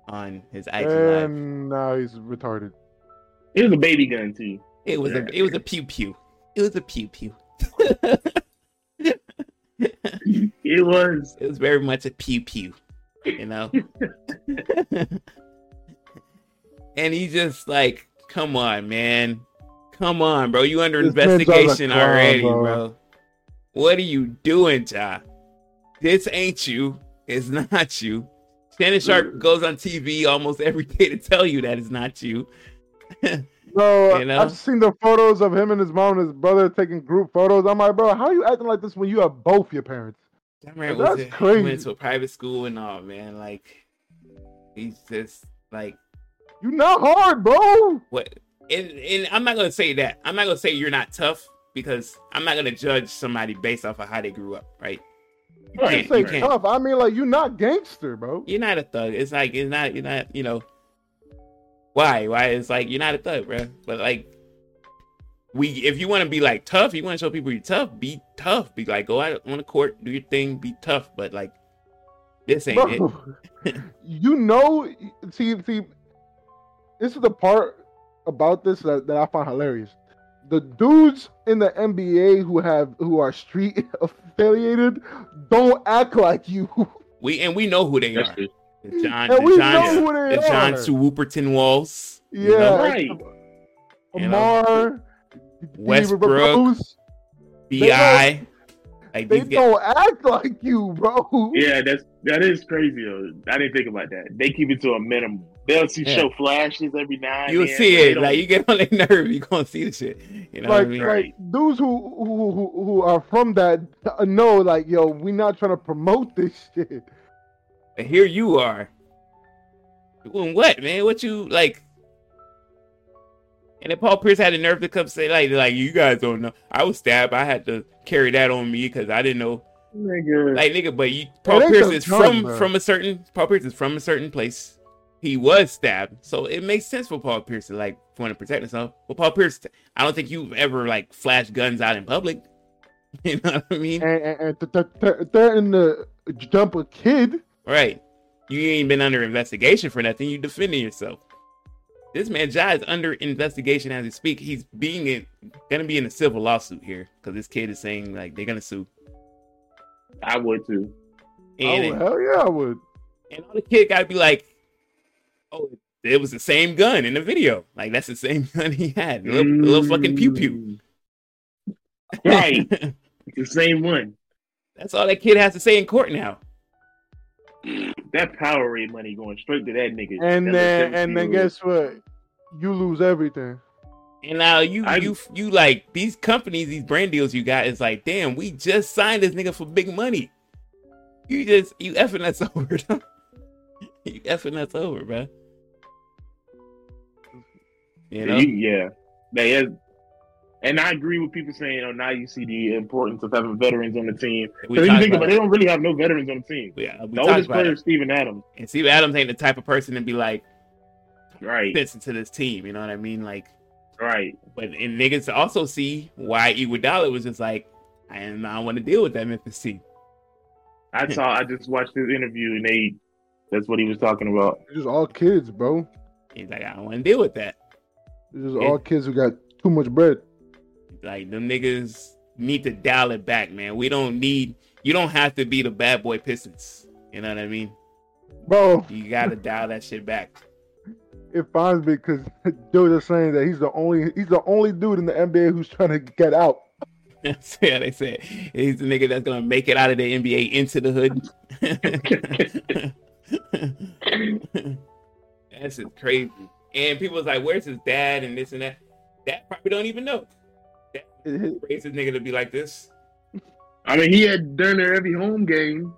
on his IG Live. And now he's retarded. It was a baby gun too. It was a it was a pew pew. It was a pew pew. It was. It was very much a pew pew, you know. and he just like, come on, man, come on, bro. You under This man sounds like investigation clown, already, bro. bro. What are you doing, Ja? This ain't you. It's not you. Shannon Sharpe goes on TV almost every day to tell you that it's not you. Bro, You know? I've seen the photos of him and his mom and his brother taking group photos. I'm like, bro, how are you acting like this when you have both your parents? That man That's was a- he crazy. went to a private school and all, man. Like he's just like you're not hard, bro. what and, and I'm not gonna say that. I'm not gonna say you're not tough because I'm not gonna judge somebody based off of how they grew up, right? You I can't, say you can't. tough. I mean, like you're not gangster, bro. You're not a thug. It's like it's not you're not, you know. Why? Why? It's like you're not a thug, bro. But like we if you want to be like tough, you want to show people you're tough, be tough. Be like go out on the court, do your thing, be tough. But like this ain't it. You know, see, see, this is the part about this that, that I find hilarious. The dudes in the NBA who have who are street affiliated don't act like you. We and we know who they That's are. true. The John, and the John, know who the John are. Swooperton Walls. yeah, you know, Right. Amar, Westbrook, Rose, Bi. Like they these don't act like you, bro. Yeah, that's that is crazy. I didn't think about that. They keep it to a minimum. They'll see Yeah. show flashes every now and you'll then, see it. Like you get on their nerve, you gonna see the shit. You know what I like, mean? like dudes who, who who who are from that know, like, yo, we not trying to promote this shit. And here you are. Doing what, man? What you like? And then Paul Pierce had the nerve to come say, like, like you guys don't know. I was stabbed. I had to carry that on me because I didn't know. Nigga. Like, nigga, but you, Paul ain't Pierce is from bro. from a certain Paul Pierce is from a certain place. He was stabbed, so it makes sense for Paul Pierce to like want to protect himself. But Paul Pierce, I don't think you've ever like flashed guns out in public. You know what I mean? And, and, and th- th- th- threaten to jump a kid. Right. You ain't been under investigation for nothing. You defending yourself. This man Ja is under investigation as we speak. He's being in, gonna be in a civil lawsuit here because this kid is saying like they're gonna sue. I would too. And, oh hell yeah, I would. and all the kid gotta be like, oh, it was the same gun in the video. Like that's the same gun he had. A little, a little fucking pew pew. Mm. Right. The same one. that's all that kid has to say in court now. That Powerade money going straight to that nigga. And That then and then 17-year-old. guess what? You lose everything. And now you I- you you like these companies, these brand deals you got is like, damn, we just signed this nigga for big money. You just you effing us over. you effing us over, bro. You know, You- yeah. They is. And I agree with people saying, "Oh, now you see the importance of having veterans on the team." we Because you think about about it, they don't really have no veterans on the team. Yeah, The oldest player is Steven Adams. And Steve Adams ain't the type of person to be like Right. fits into this team. You know what I mean? Like, Right. but and niggas also see why Iguodala was just like, I am don't want to deal with that Memphis team. I saw. I just watched his interview, and they. That's what he was talking about. It's just all kids, bro. He's like, I don't want to deal with that. It's just Yeah. all kids who got too much bread. Like them niggas need to dial it back, man. We don't need you don't have to be the bad boy Pistons. You know what I mean? Bro, You gotta dial that shit back. it finds me because dude is saying that he's the only he's the only dude in the NBA who's trying to get out. That's what they said. He's the nigga that's gonna make it out of the NBA into the hood. that's just crazy. And people's like, "Where's his dad?" and this and that. Dad probably don't even know. Dad It hit- raised his nigga to be like this. I mean, he had done it every home game.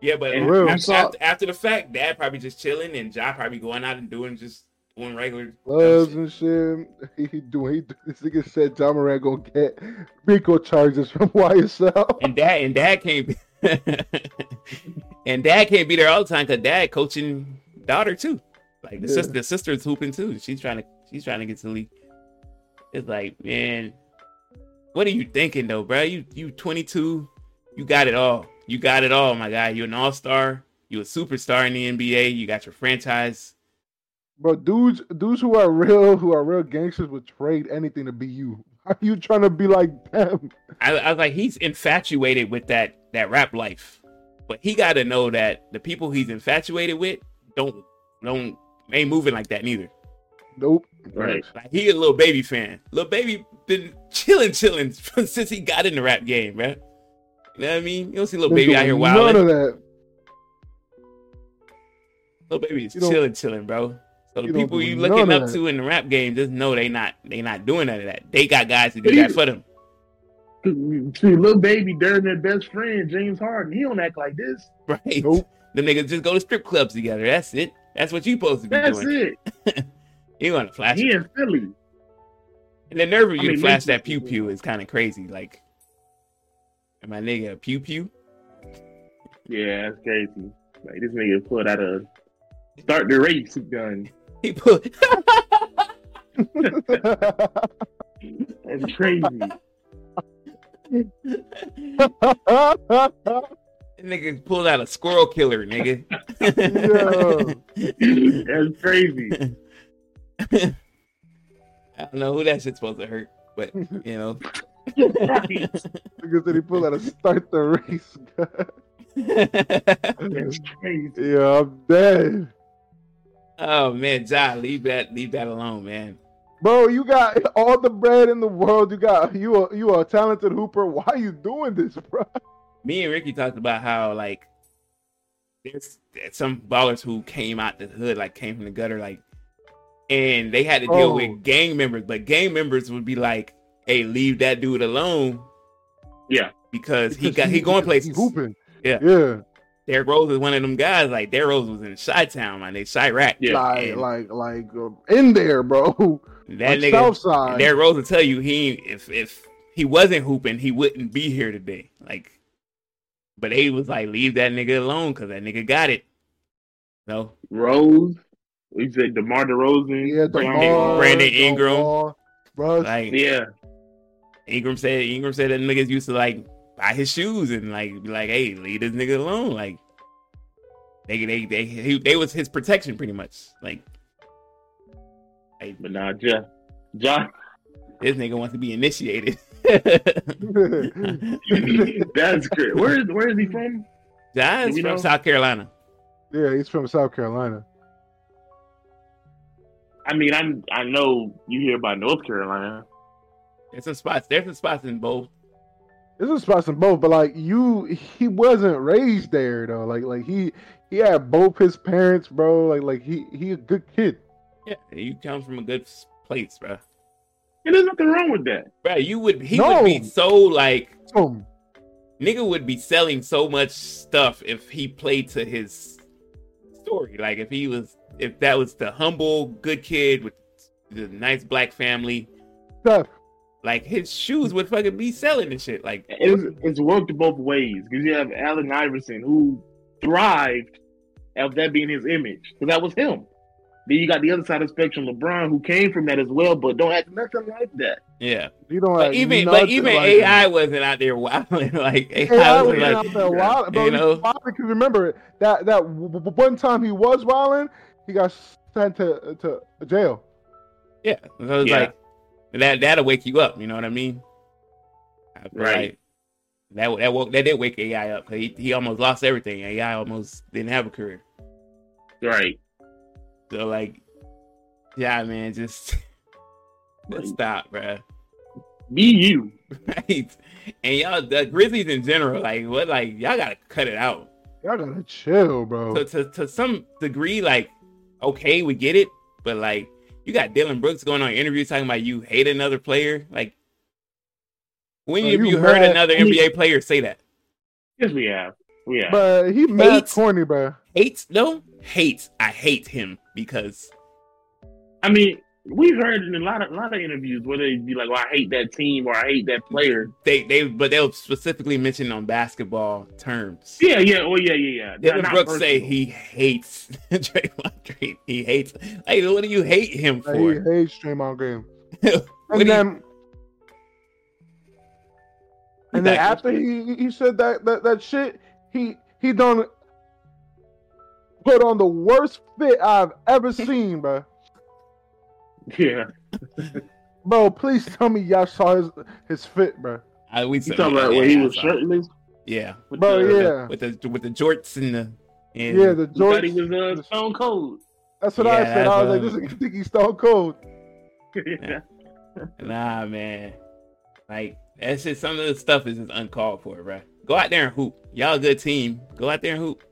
Yeah, but after, after, after the fact, dad probably just chilling, and Ja probably going out and doing just doing regular gloves and shit. He, he doing he this nigga said Ja Morant gonna get RICO charges from YSL. and dad and dad can't be and dad can't be there all the time because dad coaching daughter too. Like the Yeah. sister, the sister's hooping too. She's trying to she's trying to get to the league. It's like, man, what are you thinking though, bro? You you 22, you got it all. You got it all, my guy. You're an all star. You're a superstar in the NBA. You got your franchise. Bro, dudes dudes who are real who are real gangsters would trade anything to be you. Are you trying to be like them? I, I was like, he's infatuated with that that rap life, but he got to know that the people he's infatuated with don't don't ain't moving like that neither. Nope. Right. Like he a Lil Baby fan. Little baby been chilling, chilling since he got in the rap game, man. You know what I mean? You don't see Lil Baby out here None wilding. of that. Lil Baby is You chilling, chilling, bro. So the you people you looking up to in the rap game, just know they not they not doing none of that. They got guys to do that for them. See, Lil Baby, Durden, their best friend, James Harden, he don't act like this. Right. Nope. Them niggas just go to strip clubs together. That's it. That's what you supposed to be That's doing. it. You want to flash He it. in Philly. And the nerve of I you to flash that pew pew is kind of crazy. Like, am my nigga a pew pew? Yeah, that's crazy. Like this nigga pulled out a start the race gun. He put That's crazy. nigga pulled out a squirrel killer, nigga. that's crazy. I don't know who that shit's supposed to hurt, but you know. Right. Nigga said he pulled out a start the race. That's crazy. yeah, I'm dead. oh man, Ja, leave that leave that alone, man. Bro, you got all the bread in the world. You got you are you are a talented hooper. Why are you doing this, bro? Me and Ricky talked about how like there's some ballers who came out the hood, like came from the gutter, like and they had to deal Oh. with gang members, but gang members would be like, Hey, leave that dude alone. Yeah. Because he got he going because places. hooping. Yeah. yeah. Derrick Rose is one of them guys. Like Derrick Rose was in Chi Town, man. They Chiraq. Yeah, like and like like um, in there, bro. that like nigga South side. Derrick Rose will tell you he if if he wasn't hooping, he wouldn't be here today. Like, but he was like, leave that nigga alone because that nigga got it. No, Rose. We said DeMar DeRozan. yeah, Brandon DeMar, Brandon Ingram. DeMar, Russ. like Yeah. Ingram said. Ingram said that niggas used to like buy his shoes and like be like, hey, leave this nigga alone. Like, they they they he, they was his protection pretty much. Like, But nah, Ja. Ja. this nigga wants to be initiated. That's great. Where is where is he from? John's Do from know? South Carolina. yeah, he's from South Carolina. I mean, I'm I know you hear about North Carolina. There's some spots. There's some spots in both. There's a spots in both, but like you, he wasn't raised there though. Like like he he had both his parents, bro. Like like he he a good kid. Yeah, you come from a good place, bro. And there's nothing wrong with that. Bro, you would he No. would be so like So nigga would be selling so much stuff if he played to his story. Like if he was if that was the humble good kid with the nice black family, Steph, like his shoes would fucking be selling and shit. Like It's it's worked both ways because you have Allen Iverson who thrived of that being his image because that was him. Then you got the other side of the spectrum, LeBron, who came from that as well, but don't act nothing like that. yeah. you don't But even but even like AI wasn't out there wilding like AI, AI was was like out there wild, bro. you know? Because remember that that w- w- one time he was wilding, he got sent to to jail. Yeah, so it's Yeah. like that. That'll wake you up. You know what I mean? I Right. like that that woke that did wake AI up because he, he almost lost everything. AI almost didn't have a career. Right. So like, yeah, man, just, just Right. stop, bruh. Be you. Right? And y'all, the Grizzlies in general, like what, like y'all gotta cut it out. Y'all gotta chill, bro. So to to some degree, like, okay, we get it, but like, you got Dillon Brooks going on interviews talking about you hate another player. Like, when Are have you you heard mad? another I mean- NBA player say that? Yes, we have. We have. But he mad Hate. corny, bro. Hates? No, hates. I hate him because I mean, we've heard in a lot of a lot of interviews where they'd be like, "Well, I hate that team" or "I hate that player." they they but they'll specifically mention on basketball terms. Yeah, yeah, oh yeah, yeah, yeah. Dillon Not Brooks say he hates Draymond Green. He hates. Like, what do you hate him for? he hates Draymond Green. What And do you- then, and then after he he said that that that shit, he he done put on the worst fit I've ever seen, bro. Yeah, Bro, please tell me y'all saw his his fit, bro. I, we you talking about yeah, when he was shirtless? Yeah, With Bro, the, yeah. with the with the jorts and the and Yeah, the We thought he George. was uh, Stone Cold. That's what I said. I was like, that's, this nigga think he's stone cold. yeah. Nah, man. Like that's just some of the stuff is just uncalled for, bro. Go out there and hoop. Y'all a good team. Go out there and hoop.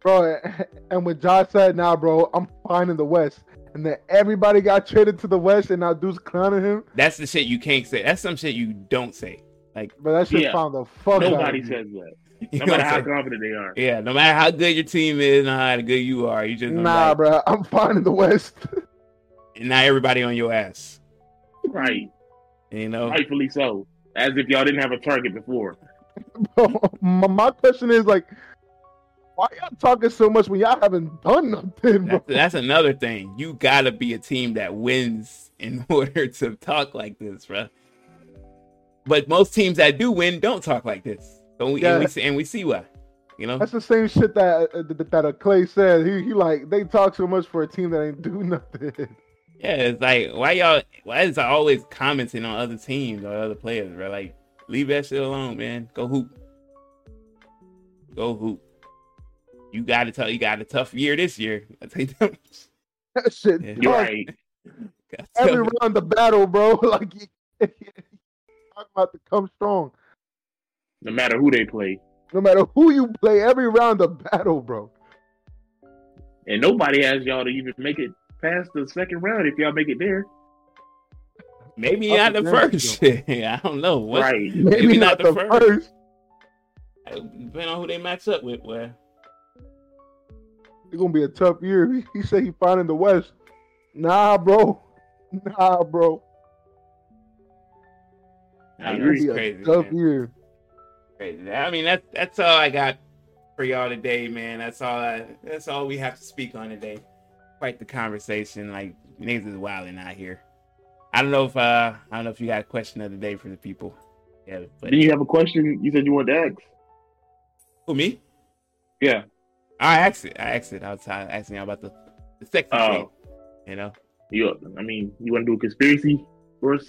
bro. And when Josh said, "Nah, bro, I'm fine in the West," and then everybody got traded to the West, and now dudes clowning him. That's the shit you can't say. That's some shit you don't say. Like, But that shit Yeah. found the fuck out Nobody of me. says that. No know matter how I'm confident they are. yeah, no matter how good your team is, no how good you are, you just Nah, like, bro, I'm fine in the West. and now everybody on your ass. Right. You know, Rightfully so. As if y'all didn't have a target before. Bro, my, my question is like, why y'all talking so much when y'all haven't done nothing, bro? that's, that's another thing. You gotta be a team that wins in order to talk like this, bro. But most teams that do win don't talk like this. So we, and, Yeah. we see, and we see why. You know, That's the same shit that uh, that, that uh, Klay said. He he like they talk so much for a team that ain't do nothing. yeah. It's like why y'all why is I always commenting on other teams or other players, bro? Like leave that shit alone, man. Go hoop. Go hoop. You got to tell you got a tough year this year. I tell you that. That shit. Yeah. tough. You're right. Gotta Every you. round the battle, bro. Like you talk about to come strong. No matter who they play. No matter who you play, every round the battle, bro. And nobody has y'all to even make it past the second round if y'all make it there. Maybe not the against first. I don't know. What, Right. Maybe, not, the first. Depending on who they match up with. Well, It's gonna be a tough year. He, he said he fine in the West. Nah, bro. Nah, bro. I It's gonna be a crazy, tough man. year. crazy. I mean, that's that's all I got for y'all today, man. That's all. I, that's all we have to speak on today. Quite the conversation. Like niggas is wilding out here. I don't know if uh I don't know if you got a question of the day for the people. Yeah, but Didn't you have a question you said you wanted to ask? who me? Yeah. I asked it. I asked it. I was uh, asking y'all about the the sexy Oh. thing. You know, You, I mean, you want to do a conspiracy for us?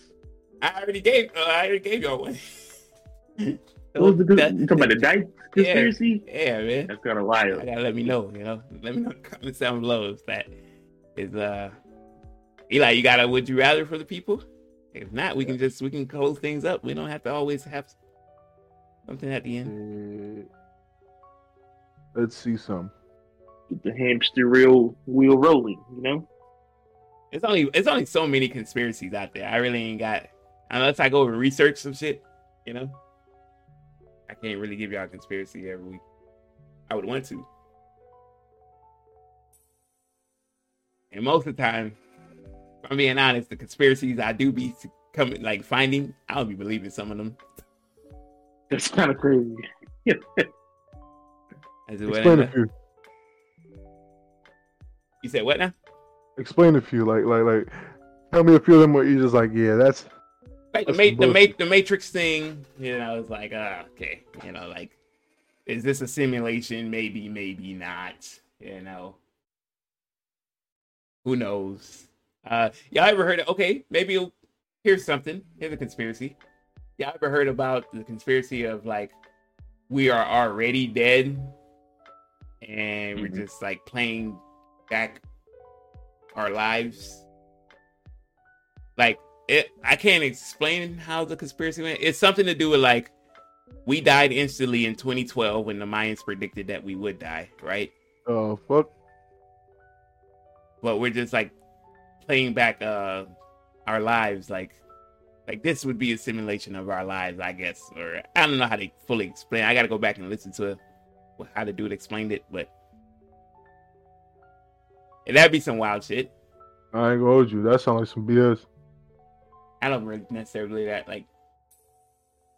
I already gave. Uh, I already gave y'all one. What was the, That- you talking about the dice conspiracy? yeah, man. That's kind of I wild. gotta let me know, you know. Let me know in the comments down below if that is uh Eli, you got a would you rather for the people? If not, we can just we can close things up. We don't have to always have something at the end. Let's see some. Get the hamster wheel wheel rolling, you know? It's only it's only so many conspiracies out there. I really ain't got unless I go and research some shit, you know. I can't really give y'all a conspiracy every week. I would want to. And most of the time, if I'm being honest, the conspiracies I do be coming like finding, I'll be believing some of them. That's kind of crazy. It Explain a few. You said what now? Explain a few. Like, like, like. Tell me a few of them where you're just like, yeah, that's Like the, That's ma- the, ma- the Matrix thing, you know, it's like, uh, okay, you know, like, is this a simulation? Maybe, maybe not. You know, who knows? Uh, y'all ever heard of? Okay, maybe here's something. Here's a conspiracy. Y'all ever heard about the conspiracy of like we are already dead, and we're Mhm. just like playing back our lives? Like it I can't explain how the conspiracy went. It's something to do with like we died instantly in 2012 when the Mayans predicted that we would die, right? oh fuck. But we're just like playing back uh our lives like like this would be a simulation of our lives, I guess. Or I don't know how to fully explain. I got to go back and listen to how the dude explained it, but that'd be some wild shit. I ain't gonna hold you. That sounds like some BS. I don't really necessarily believe that. Like,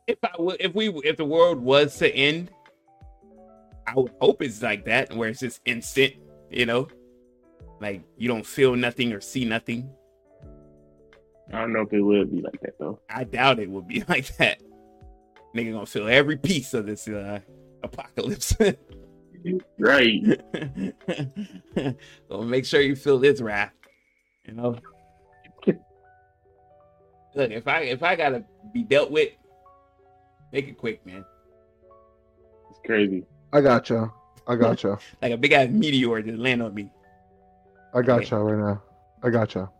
if I would, if we, if the world was to end, I would hope it's like that, where it's just instant. You know, like you don't feel nothing or see nothing. I don't know if it would be like that though. I doubt it would be like that. Nigga gonna feel every piece of this uh, apocalypse. Right. so make sure you feel this wrath. You know. Look, if I if I gotta be dealt with, make it quick, man. It's crazy. I got y'all. I got y'all. Like a big ass meteor just land on me. I got y'all right now. I got y'all.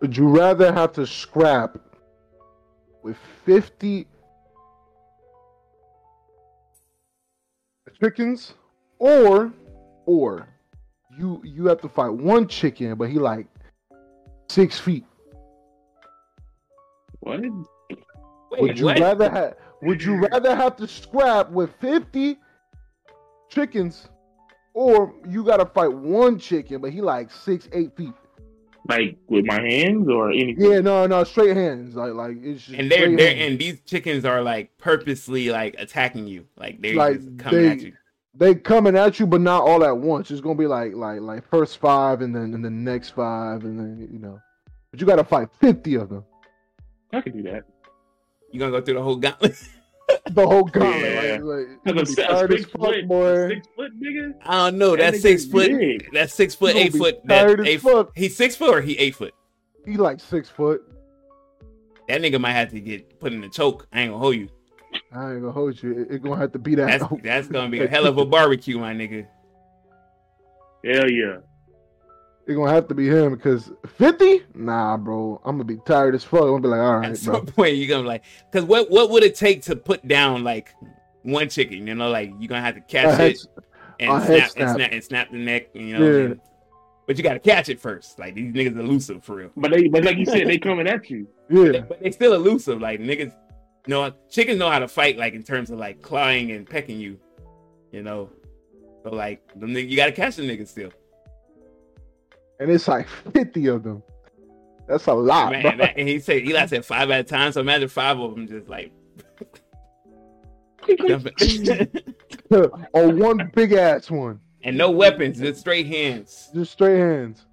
Would you rather have to scrap with 50 chickens Or, or you you have to fight one chicken, but he like six feet. What? Wait, would you what? rather have? Would you rather have to scrap with fifty chickens, or you got to fight one chicken, but he like six eight feet? Like with my hands or anything? Yeah, no, no, straight hands. Like, like it's just and they're straight they're and these chickens are like purposely like attacking you, like they're Like, just coming they- at you. they coming at you, but not all at once. It's gonna be like like like first five, and then and the next five, and then you know. But you got to fight fifty of them. I could do that. You gonna go through the whole gauntlet? The whole gauntlet. Yeah. Like, like, you Cause gonna a, be six, as six fuck, foot, boy. six foot nigga. I don't know. That That's nigga six foot. big. That's six foot, eight foot. tired That eight foot. He's six foot or he eight foot. He like six foot. That nigga might have to get put in the choke. I ain't gonna hold you. I ain't gonna hold you. It, it gonna have to be that. That's that's gonna be a hell of a barbecue, my nigga. Hell yeah. It's gonna have to be him because fifty. Nah, bro. I'm gonna be tired as fuck. I'm gonna be like, all right. At right, bro. some point, you're gonna be like, cause what what would it take to put down like one chicken? You know, like you're gonna have to catch head- it and a snap, head and snap. snap and snap the neck. You know, Yeah. and- but you gotta catch it first. Like these niggas elusive for real. But they, but like you said, they coming at you. yeah, But they still elusive. Like niggas know chickens know how to fight. Like in terms of like clawing and pecking you. You know, so like them nigg- you gotta catch the niggas still. And it's like fifty of them. That's a lot, Man, bro. that- and he said Eli said five at a time. So imagine five of them just like or one big ass one, and no weapons, just straight hands. just straight hands.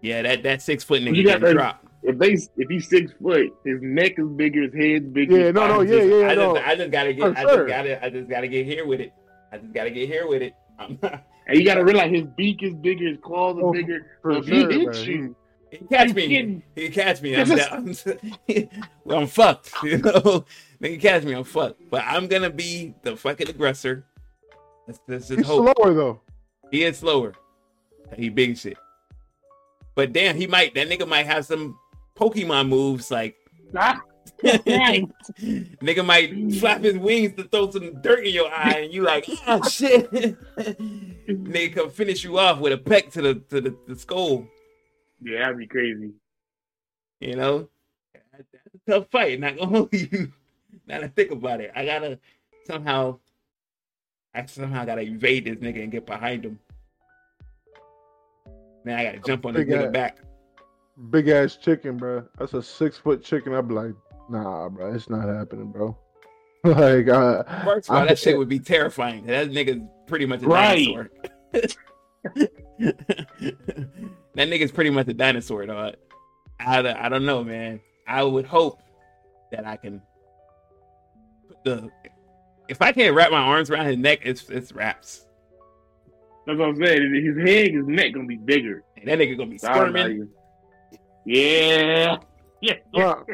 Yeah, that that six foot nigga You got getting that- dropped. If they, if he's six foot, his neck is bigger, his head's bigger. Yeah, no, no, I yeah, yeah, I no. just, I just gotta get, For I sure. just gotta, I just gotta get here with it. I just gotta get here with it. I'm not- And you gotta realize his beak is bigger, his claws are Oh, bigger. For So if sure, he hits man. you, he can catch me. getting- He can catch me. I'm, This I'm, fucked. You know, they can catch me. I'm fucked. But I'm gonna be the fucking aggressor. Let's, let's He's hope. slower though. He is slower. He big shit. But damn, he might. That nigga might have some Pokemon moves. Like right. nigga might flap his wings to throw some dirt in your eye, and you like, oh shit. nigga come finish you off with a peck to the to the, the skull. Yeah, that'd be crazy. You know, that's a tough fight. Not gonna hold you. Now to think about it, I gotta somehow, I somehow gotta evade this nigga and get behind him. Then I gotta jump on this Big nigga ass- back. Big ass chicken, bro. That's a six foot chicken. I'd be like, nah, bro. It's not happening, bro. like, uh, First of all, I- that shit would be terrifying. That nigga's pretty much a Right. dinosaur. that nigga's pretty much a dinosaur, dog. I, I don't know, man. I would hope that I can put the. If I can't wrap my arms around his neck, it's it's wraps. That's what I'm saying. His head, his neck gonna be bigger. And that nigga gonna be So I squirming. you. Yeah. Yeah. Bro,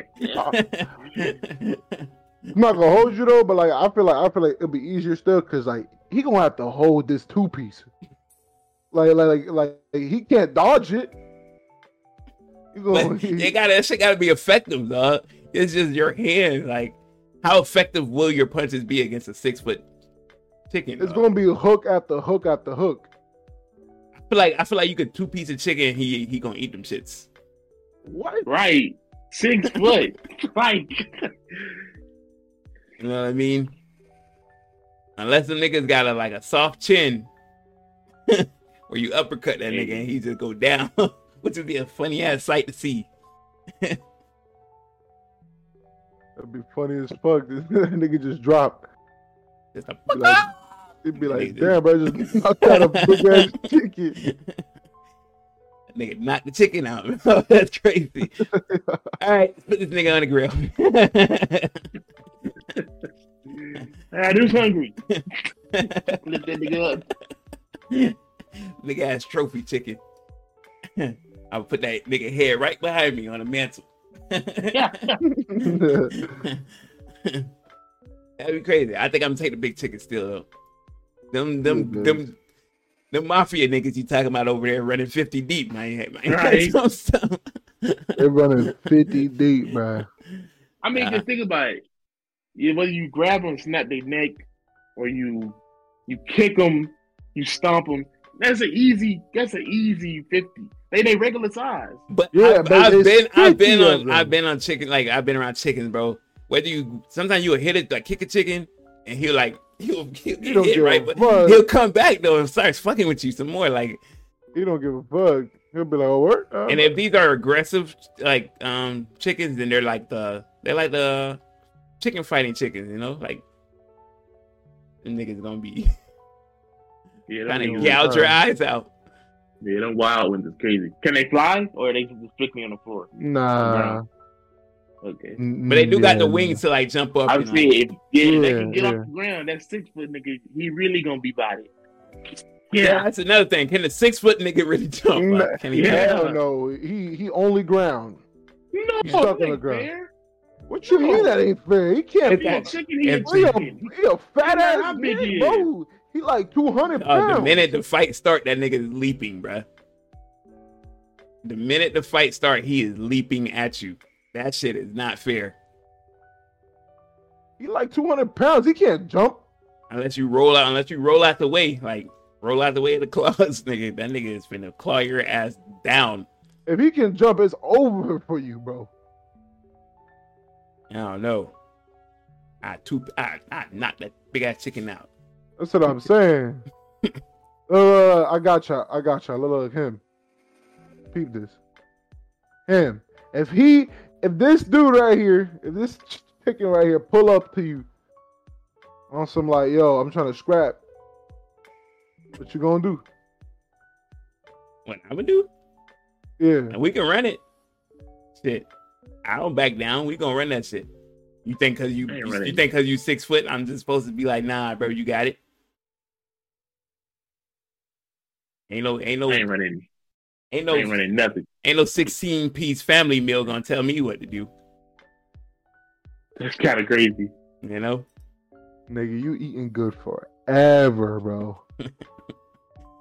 I'm not gonna hold you though, but like, I feel like I feel like it'll be easier still because like he gonna have to hold this two piece. Like, like, like, like, he can't dodge it. He gonna, but it gotta that shit gotta be effective, dog. It's just your hand. Like, how effective will your punches be against a six foot chicken? it's dog? gonna be hook after hook after hook. I feel like I feel like you could two piece of chicken. He he gonna eat them shits. What? Right. Six foot. Like You know what I mean? Unless the niggas got a like a soft chin, where you uppercut that nigga and he just go down, which would be a funny ass sight to see. That'd be funny as fuck. This nigga just dropped. Just a Be like, he'd be like, damn, bro, just knocked out a big ass chicken. Nigga knock the chicken out. That's crazy. All right, put this nigga on the grill. ah, dude's hungry. Lift that nigga up. nigga ass trophy chicken. I'll put that nigga head right behind me on the mantle. yeah. That'd be crazy. I think I'm gonna take the big chicken still though. Them them Yeah, them them mafia niggas you talking about over there running 50 deep, man. man. Right. They're running 50 deep, man. I mean, Uh-huh. just think about it. Yeah, whether you grab them, snap their neck, or you you kick them You stomp them. That's an easy. That's an easy fifty. They they regular size. But Yeah, I, but I've been I've been on them. I've been on chicken like I've been around chickens, bro. Whether you sometimes you'll hit it like kick a chicken and he'll like he'll, he'll He get don't hit give a right, but fuck. he'll come back though and starts fucking with you some more. Like He don't give a fuck. He'll be like, "Oh, what?" Uh, and if these are aggressive like um chickens, then they're like the they're like the chicken fighting chickens, you know, like the niggas gonna be Yeah, trying to gouge your fine. eyes out. yeah, them wild ones is crazy. Can they fly or are they just strictly on the floor? nah. Okay. But they do got the Yeah. wings to like jump up. I and, was like- saying, if yeah, they can get yeah. off the ground. That six foot nigga, he really gonna be body. yeah, Yeah, that's another thing. Can the six foot nigga really jump? Nah, Like, can he yeah. Hell no. He he only ground. no, He's stuck that on the ground. fair. What you mean that ain't fair? He can't If He a that- chicken, he a He a, chicken. he a fat ass big he nigga, bro. He like two hundred Uh, pounds. the minute the fight start, that nigga is leaping, bruh. The minute the fight start, he is leaping at you. That shit is not fair. he like two hundred pounds. He can't jump. Unless you roll out, unless you roll out the way, like roll out the way of the claws, nigga. That nigga is finna claw your ass down. If he can jump, it's over for you, bro. I don't know. I two, I, I knocked that big ass chicken out. That's what I'm saying. uh, I got you. I got you. Look, look, him. Peep this. Him. If he, if this dude right here, if this chicken right here pull up to you on some like, yo, I'm trying to scrap. What you gonna do? What I'm gonna do? Yeah. And we can run it. Shit. I don't back down. We gonna run that shit. You think cause you you, you think cause you six foot, I'm just supposed to be like, nah, bro, you got it. Ain't no ain't no I ain't ain't no ain't running nothing. ain't no 16 piece family meal gonna tell me what to do. That's kind of crazy. You know? Nigga, you eating good forever, bro.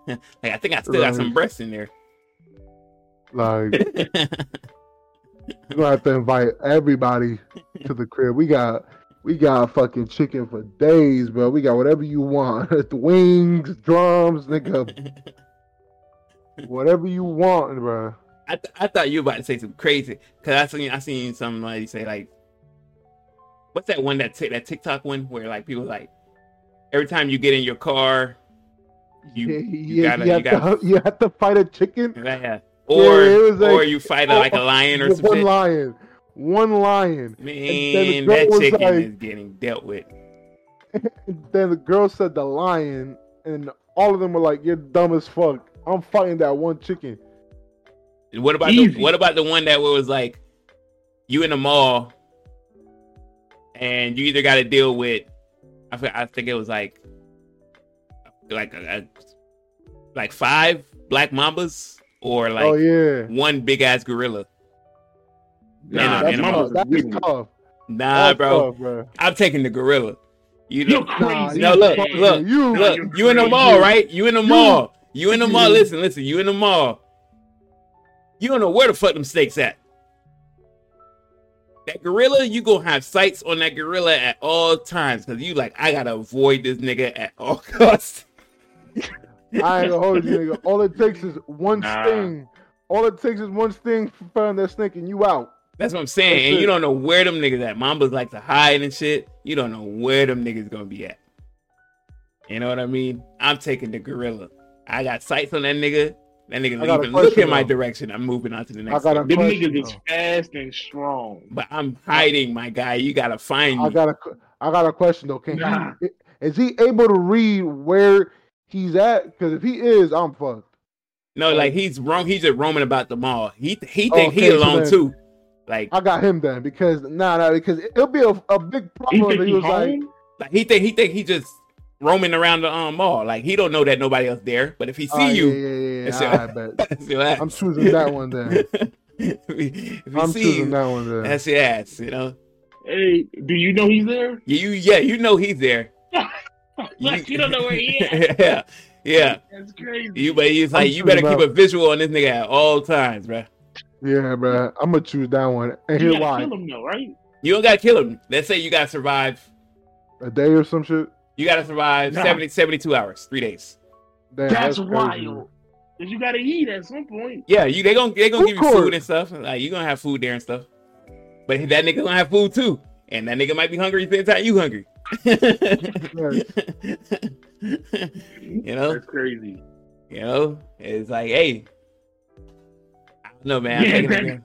Like I think I still got some breasts in there. Like, you're gonna have to invite everybody to the crib. We got we got fucking chicken for days, bro. We got whatever you want. Wings, drums, nigga. Whatever you want, bro. I, th- I thought you were about to say some crazy because I seen I seen somebody say like, what's that one that t- that TikTok one where like people like every time you get in your car, you yeah, you yeah, gotta you, you have gotta to, you have to fight a chicken. yeah, or it was or like- you fight a, like a lion or something. One something. lion. One lion. Man, that chicken like- is getting dealt with. Then the girl said the lion, and all of them were like, "You're dumb as fuck." I'm fighting that one chicken. What about the, what about the one that was like you in the mall and you either got to deal with I, thi- I think it was like like a, a- like five black mambas or oh, like oh yeah, one big ass gorilla. Nah, Yeah, that's and mama I'm- tough. That's tough. Nah, That's bro, tough, bro. I'm taking the gorilla. You You're crazy. No, look, man. look, you, look, you're you in the mall, right? You in the You- mall. You in the mall. Listen, listen. You in the mall. You don't know where the fuck them snakes at. That gorilla, you gonna have sights on that gorilla at all times because you like, I gotta avoid this nigga at all costs. I ain't gonna hold you, nigga. All it takes is one Nah. sting. All it takes is one sting to find that snake, and you out. That's what I'm saying. That's and it. you don't know where them niggas at. Mambas like to hide and shit. You don't know where them niggas gonna be at. You know what I mean? I'm taking the gorilla. I got sights on that nigga. That nigga I got even look in my though. direction. I'm moving on to the next. I got a one. Them question, niggas is fast and strong. But I'm hiding, my guy. You gotta find I me. got a, I got a question though. Can Nah. he? Is he able to read where he's at? Because if he is, I'm fucked. No, like he's wrong. He's just roaming about the mall. He he think he okay, so alone then- too. Like, I got him then because nah, nah, because it'll be a, a big He problem. he he was like, home? like he think he think he just roaming around the um, mall. Like he don't know that nobody else there. But if he see "Ah, you, yeah, yeah, yeah, That's yeah, it. I bet. that's your ass. I'm choosing that one then. if he, if I'm see choosing you, that one then. that's your ass. You know. Hey, do you know he's there? You yeah, you know he's there. like you don't know where he is. yeah, yeah. That's crazy. You but he's like I'm you better keep a visual on this nigga at all times, bro. Yeah, bro. I'm gonna choose that one. And you here's gotta why: kill him though, right? You don't gotta kill him. Let's say you gotta survive. a day or some shit. You gotta survive Nah. 70, 72 hours, three days. Damn, That's, crazy. wild. Cause you gotta eat at some point. Yeah, you they gonna they gonna Food give you court. food and stuff. Like you gonna have food there and stuff. But that nigga gonna have food too, and that nigga might be hungry at the same time you hungry. you know, That's crazy. you know, it's like, hey, I don't know, man. I'm Yeah,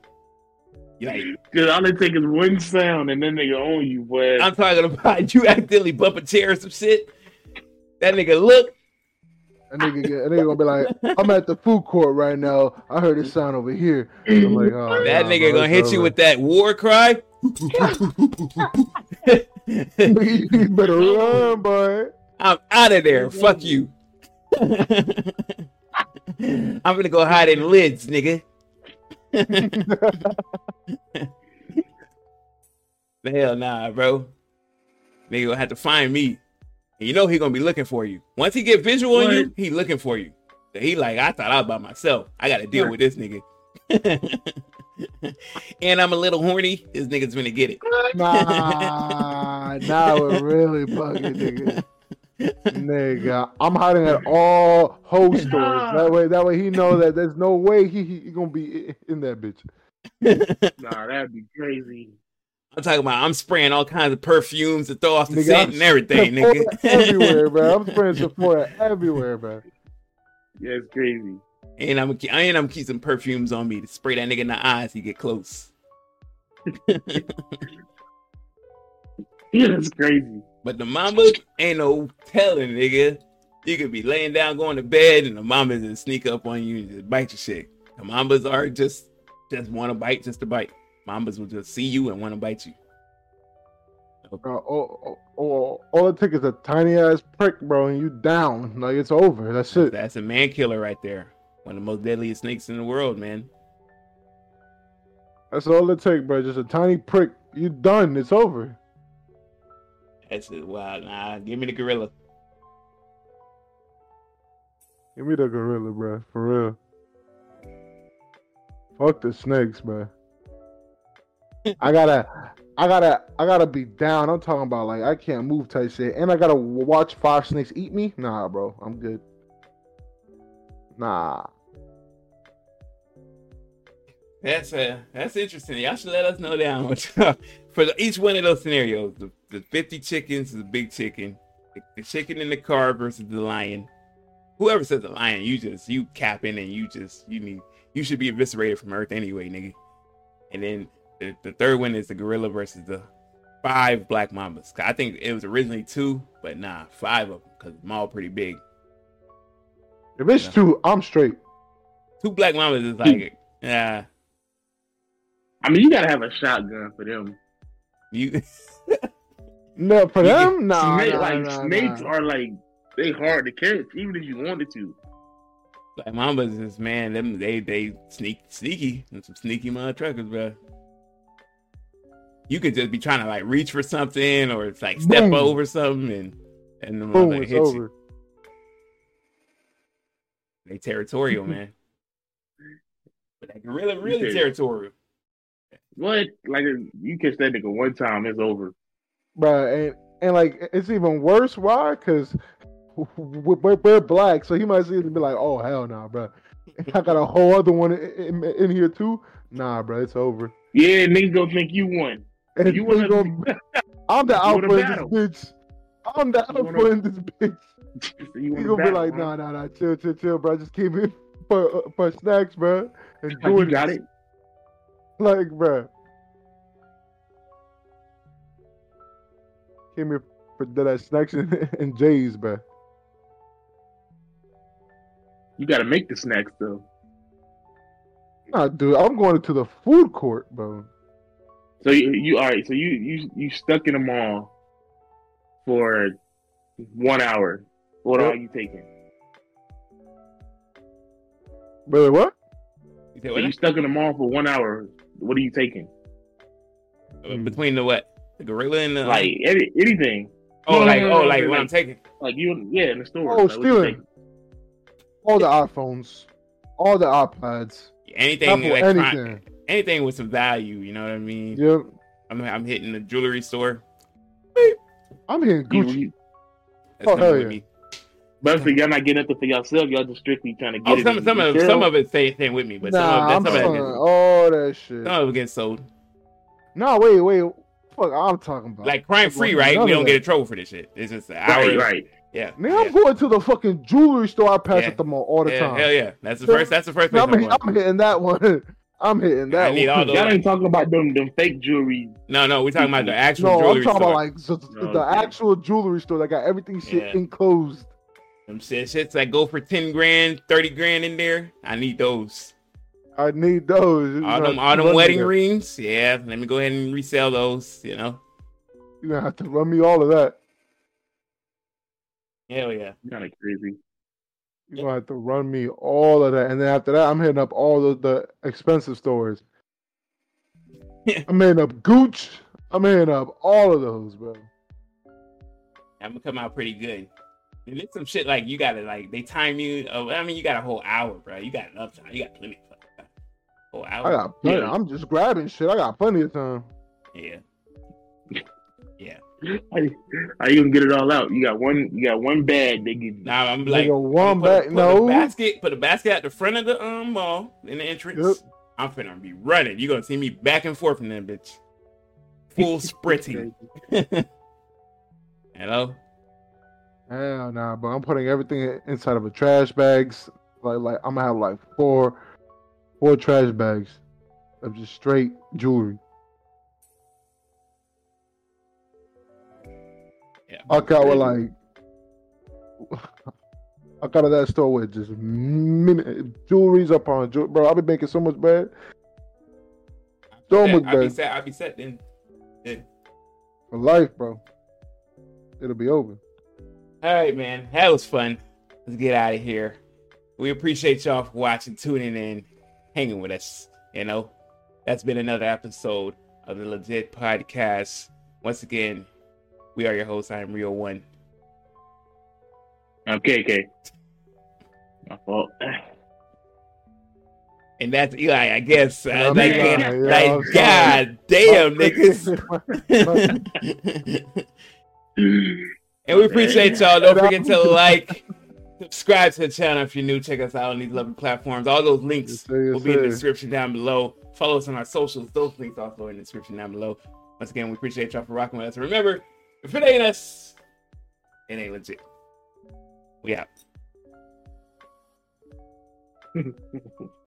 taking that- it- You like, Cause all they take is one sound and then they go on you, but I'm talking about you accidentally bump a chair or some shit. That nigga look, A nigga, get, a nigga gonna be like, I'm at the food court right now. I heard a sound over here. I'm like, oh, that nah, nigga bro, gonna it's hit you with that war cry. you better run, boy. I'm out of there. Fuck you. I'm gonna go hide in Lids, nigga. The hell nah, bro. Nigga gonna have to find me. And you know he gonna be looking for you. Once he get visual on you, he looking for you. He like, I thought I was by myself. I gotta deal with this nigga. and I'm a little horny. This nigga's gonna get it. Nah, now we're really fucking nigga. Nigga, I'm hiding at all host stores. That way, that way he know that there's no way he, he, he gonna be in that bitch. nah, that'd be crazy. I'm talking about I'm spraying all kinds of perfumes to throw off the Nigga, scent I'm and everything, Sephora nigga. everywhere, bro. I'm spraying Sephora everywhere, bro. Yeah, it's crazy. and I'm and I'm keep some perfumes on me to spray that nigga in the eyes. He get close. Yeah, that's crazy. But the mambas ain't no telling, nigga. You could be laying down, going to bed, and the mambas just sneak up on you and just bite your shit. The mambas are just just want to bite, just to bite. Mambas will just see you and want to bite you. Bro, all, all, all it takes is a tiny ass prick, bro, and you down. Like it's over. That's it. That's a man killer right there. One of the most deadliest snakes in the world, man. That's all it takes, bro. Just a tiny prick. You done. It's over. That's it. Wow, nah, give me the gorilla. Give me the gorilla, bro. For real. Fuck the snakes, bro. I gotta, I gotta, I gotta be down. I'm talking about like I can't move type shit, and I gotta watch five snakes eat me. Nah, bro, I'm good. Nah. That's uh that's interesting. Y'all should let us know down what for the, each one of those scenarios. The, the 50 chickens, the big chicken, the, the chicken in the car versus the lion. Whoever says the lion, you just you capping and you just you need you should be eviscerated from Earth anyway, nigga. And then the, the third one is the gorilla versus the five black mambas. I think it was originally two, but nah, five of them because them all pretty big. If it's Yeah. two, I'm straight. Two black mambas is like yeah. I mean, you gotta have a shotgun for them. You No, for You them, nah, Snake- nah, like nah, snakes nah. are like they hard to catch, even if you wanted to. Black Mambas is man, them they they sneak sneaky and some sneaky mother truckers, bro. You could just be trying to like reach for something or it's like step Boom. over something and and the Boom, mother it's hit over. you. They territorial, man. But that gorilla really Okay. territorial. What? Like you catch that nigga one time, it's over. Bruh, and and like it's even worse. Why? Because we're, we're black, so he might see it and be like, "Oh hell nah, bro. I got a whole other one in, in, in here too." Nah, bro, it's over. Yeah, niggas gonna think you won. And You wanna- gonna- I'm the alpha in this bitch. I'm the alpha wanna- in this bitch. you gonna be like? "Nah, nah, nah, chill, chill, chill, bro. Just keep it for uh, for snacks, bro." And Like, you got Jordans. it. Like, bro. Came here for that snacks and, and J's, bro. You gotta make the snacks though. Nah, dude, I'm going to the food court, bro. So you, you all right? So you you you stuck in the mall for one hour. What Yep. are you taking? Brother, what? You said So what? you stuck in the mall for one hour. What are you taking? Uh, Between the what? The gorilla and the Like any, anything? oh no, like no, no, oh no, like no, what like- I'm taking. Like you? Yeah, in the store. Oh, like, stealing. All the iPhones, all the iPads, Anything Apple, electronic, anything. anything with some value, you know what I mean? Yep. I'm I'm hitting the jewelry store. I'm hitting Gucci. you- That's Oh, hell with yeah. me. But if y'all not getting nothing for yourself, y'all just strictly trying to get Oh, it. some some of girl. some of it stay staying with me, but some nah, I'm of, some, of selling it, all that shit. some of it gets sold. No, wait, wait. Fuck, I'm talking about. Like crime free, right? We don't get in trouble for this shit. It's just an hour. Right, right. Yeah. Nigga, yeah. I'm going to the fucking jewelry store I pass Yeah. at the mall all the yeah, time. Hell yeah. That's the first. That's the first place I'm, I'm hit- I'm hitting that one. I'm hitting that I need one. all those. Y'all ain't talking about them them fake jewelry. No, no, we're talking about the actual No, I'm jewelry talking store. about like so, the actual jewelry store that got everything shit Yeah. enclosed. Them shit, shits that go for ten grand, thirty grand in there. I need those. I need those. You're All gonna them, all them run me wedding that. rings. Yeah, let me go ahead and resell those. You know. You're gonna have to run me all of that. Hell yeah. Kind of crazy. You're gonna have to run me all of that, and then after that, I'm hitting up all of the expensive stores. I'm hitting up Gooch. I'm hitting up all of those, bro. I'm gonna come out pretty good. And it's some shit like you gotta like they time you. Uh, I mean, you got a whole hour, bro. You got enough time. You got plenty of time. Whole hour. I got plenty. Yeah. I'm just grabbing shit. I got plenty of time. Yeah. Yeah. How you, how you gonna get it all out? You got one. You got one bag. They give you. Now I'm like, Nigga, one put, back. put No, a basket, put a basket at the front of the um mall in the entrance. Yep. I'm finna be running. You're gonna see me back and forth in that bitch. Full sprinting. Hello? Hell nah, but I'm putting everything inside of a trash bags. Like, like I'm gonna have like four, four trash bags of just straight jewelry. Yeah. I got with like, I got to that store with just minute jewelries upon jewelry. Bro, I've been making so much bread. So much I'll be set. I'll be set then. for life, bro. It'll be over. All right, man. That was fun. Let's get out of here. We appreciate y'all for watching, tuning in, hanging with us. You know, that's been another episode of the LeJit Podcast. Once again, we are your hosts. I am Real One. Okay, okay. My fault. And that's Eli, I guess. Uh, I'm like, Eli, yeah, like, I'm sorry. God damn, niggas. and we appreciate y'all. Don't forget to like, subscribe to the channel if you're new. Check us out on these lovely platforms. All those links Yes, sir, yes, will be in the description down below. Follow us on our socials. Those links also in the description down below. Once again, we appreciate y'all for rocking with us. And remember, if it ain't us, it ain't legit. We out.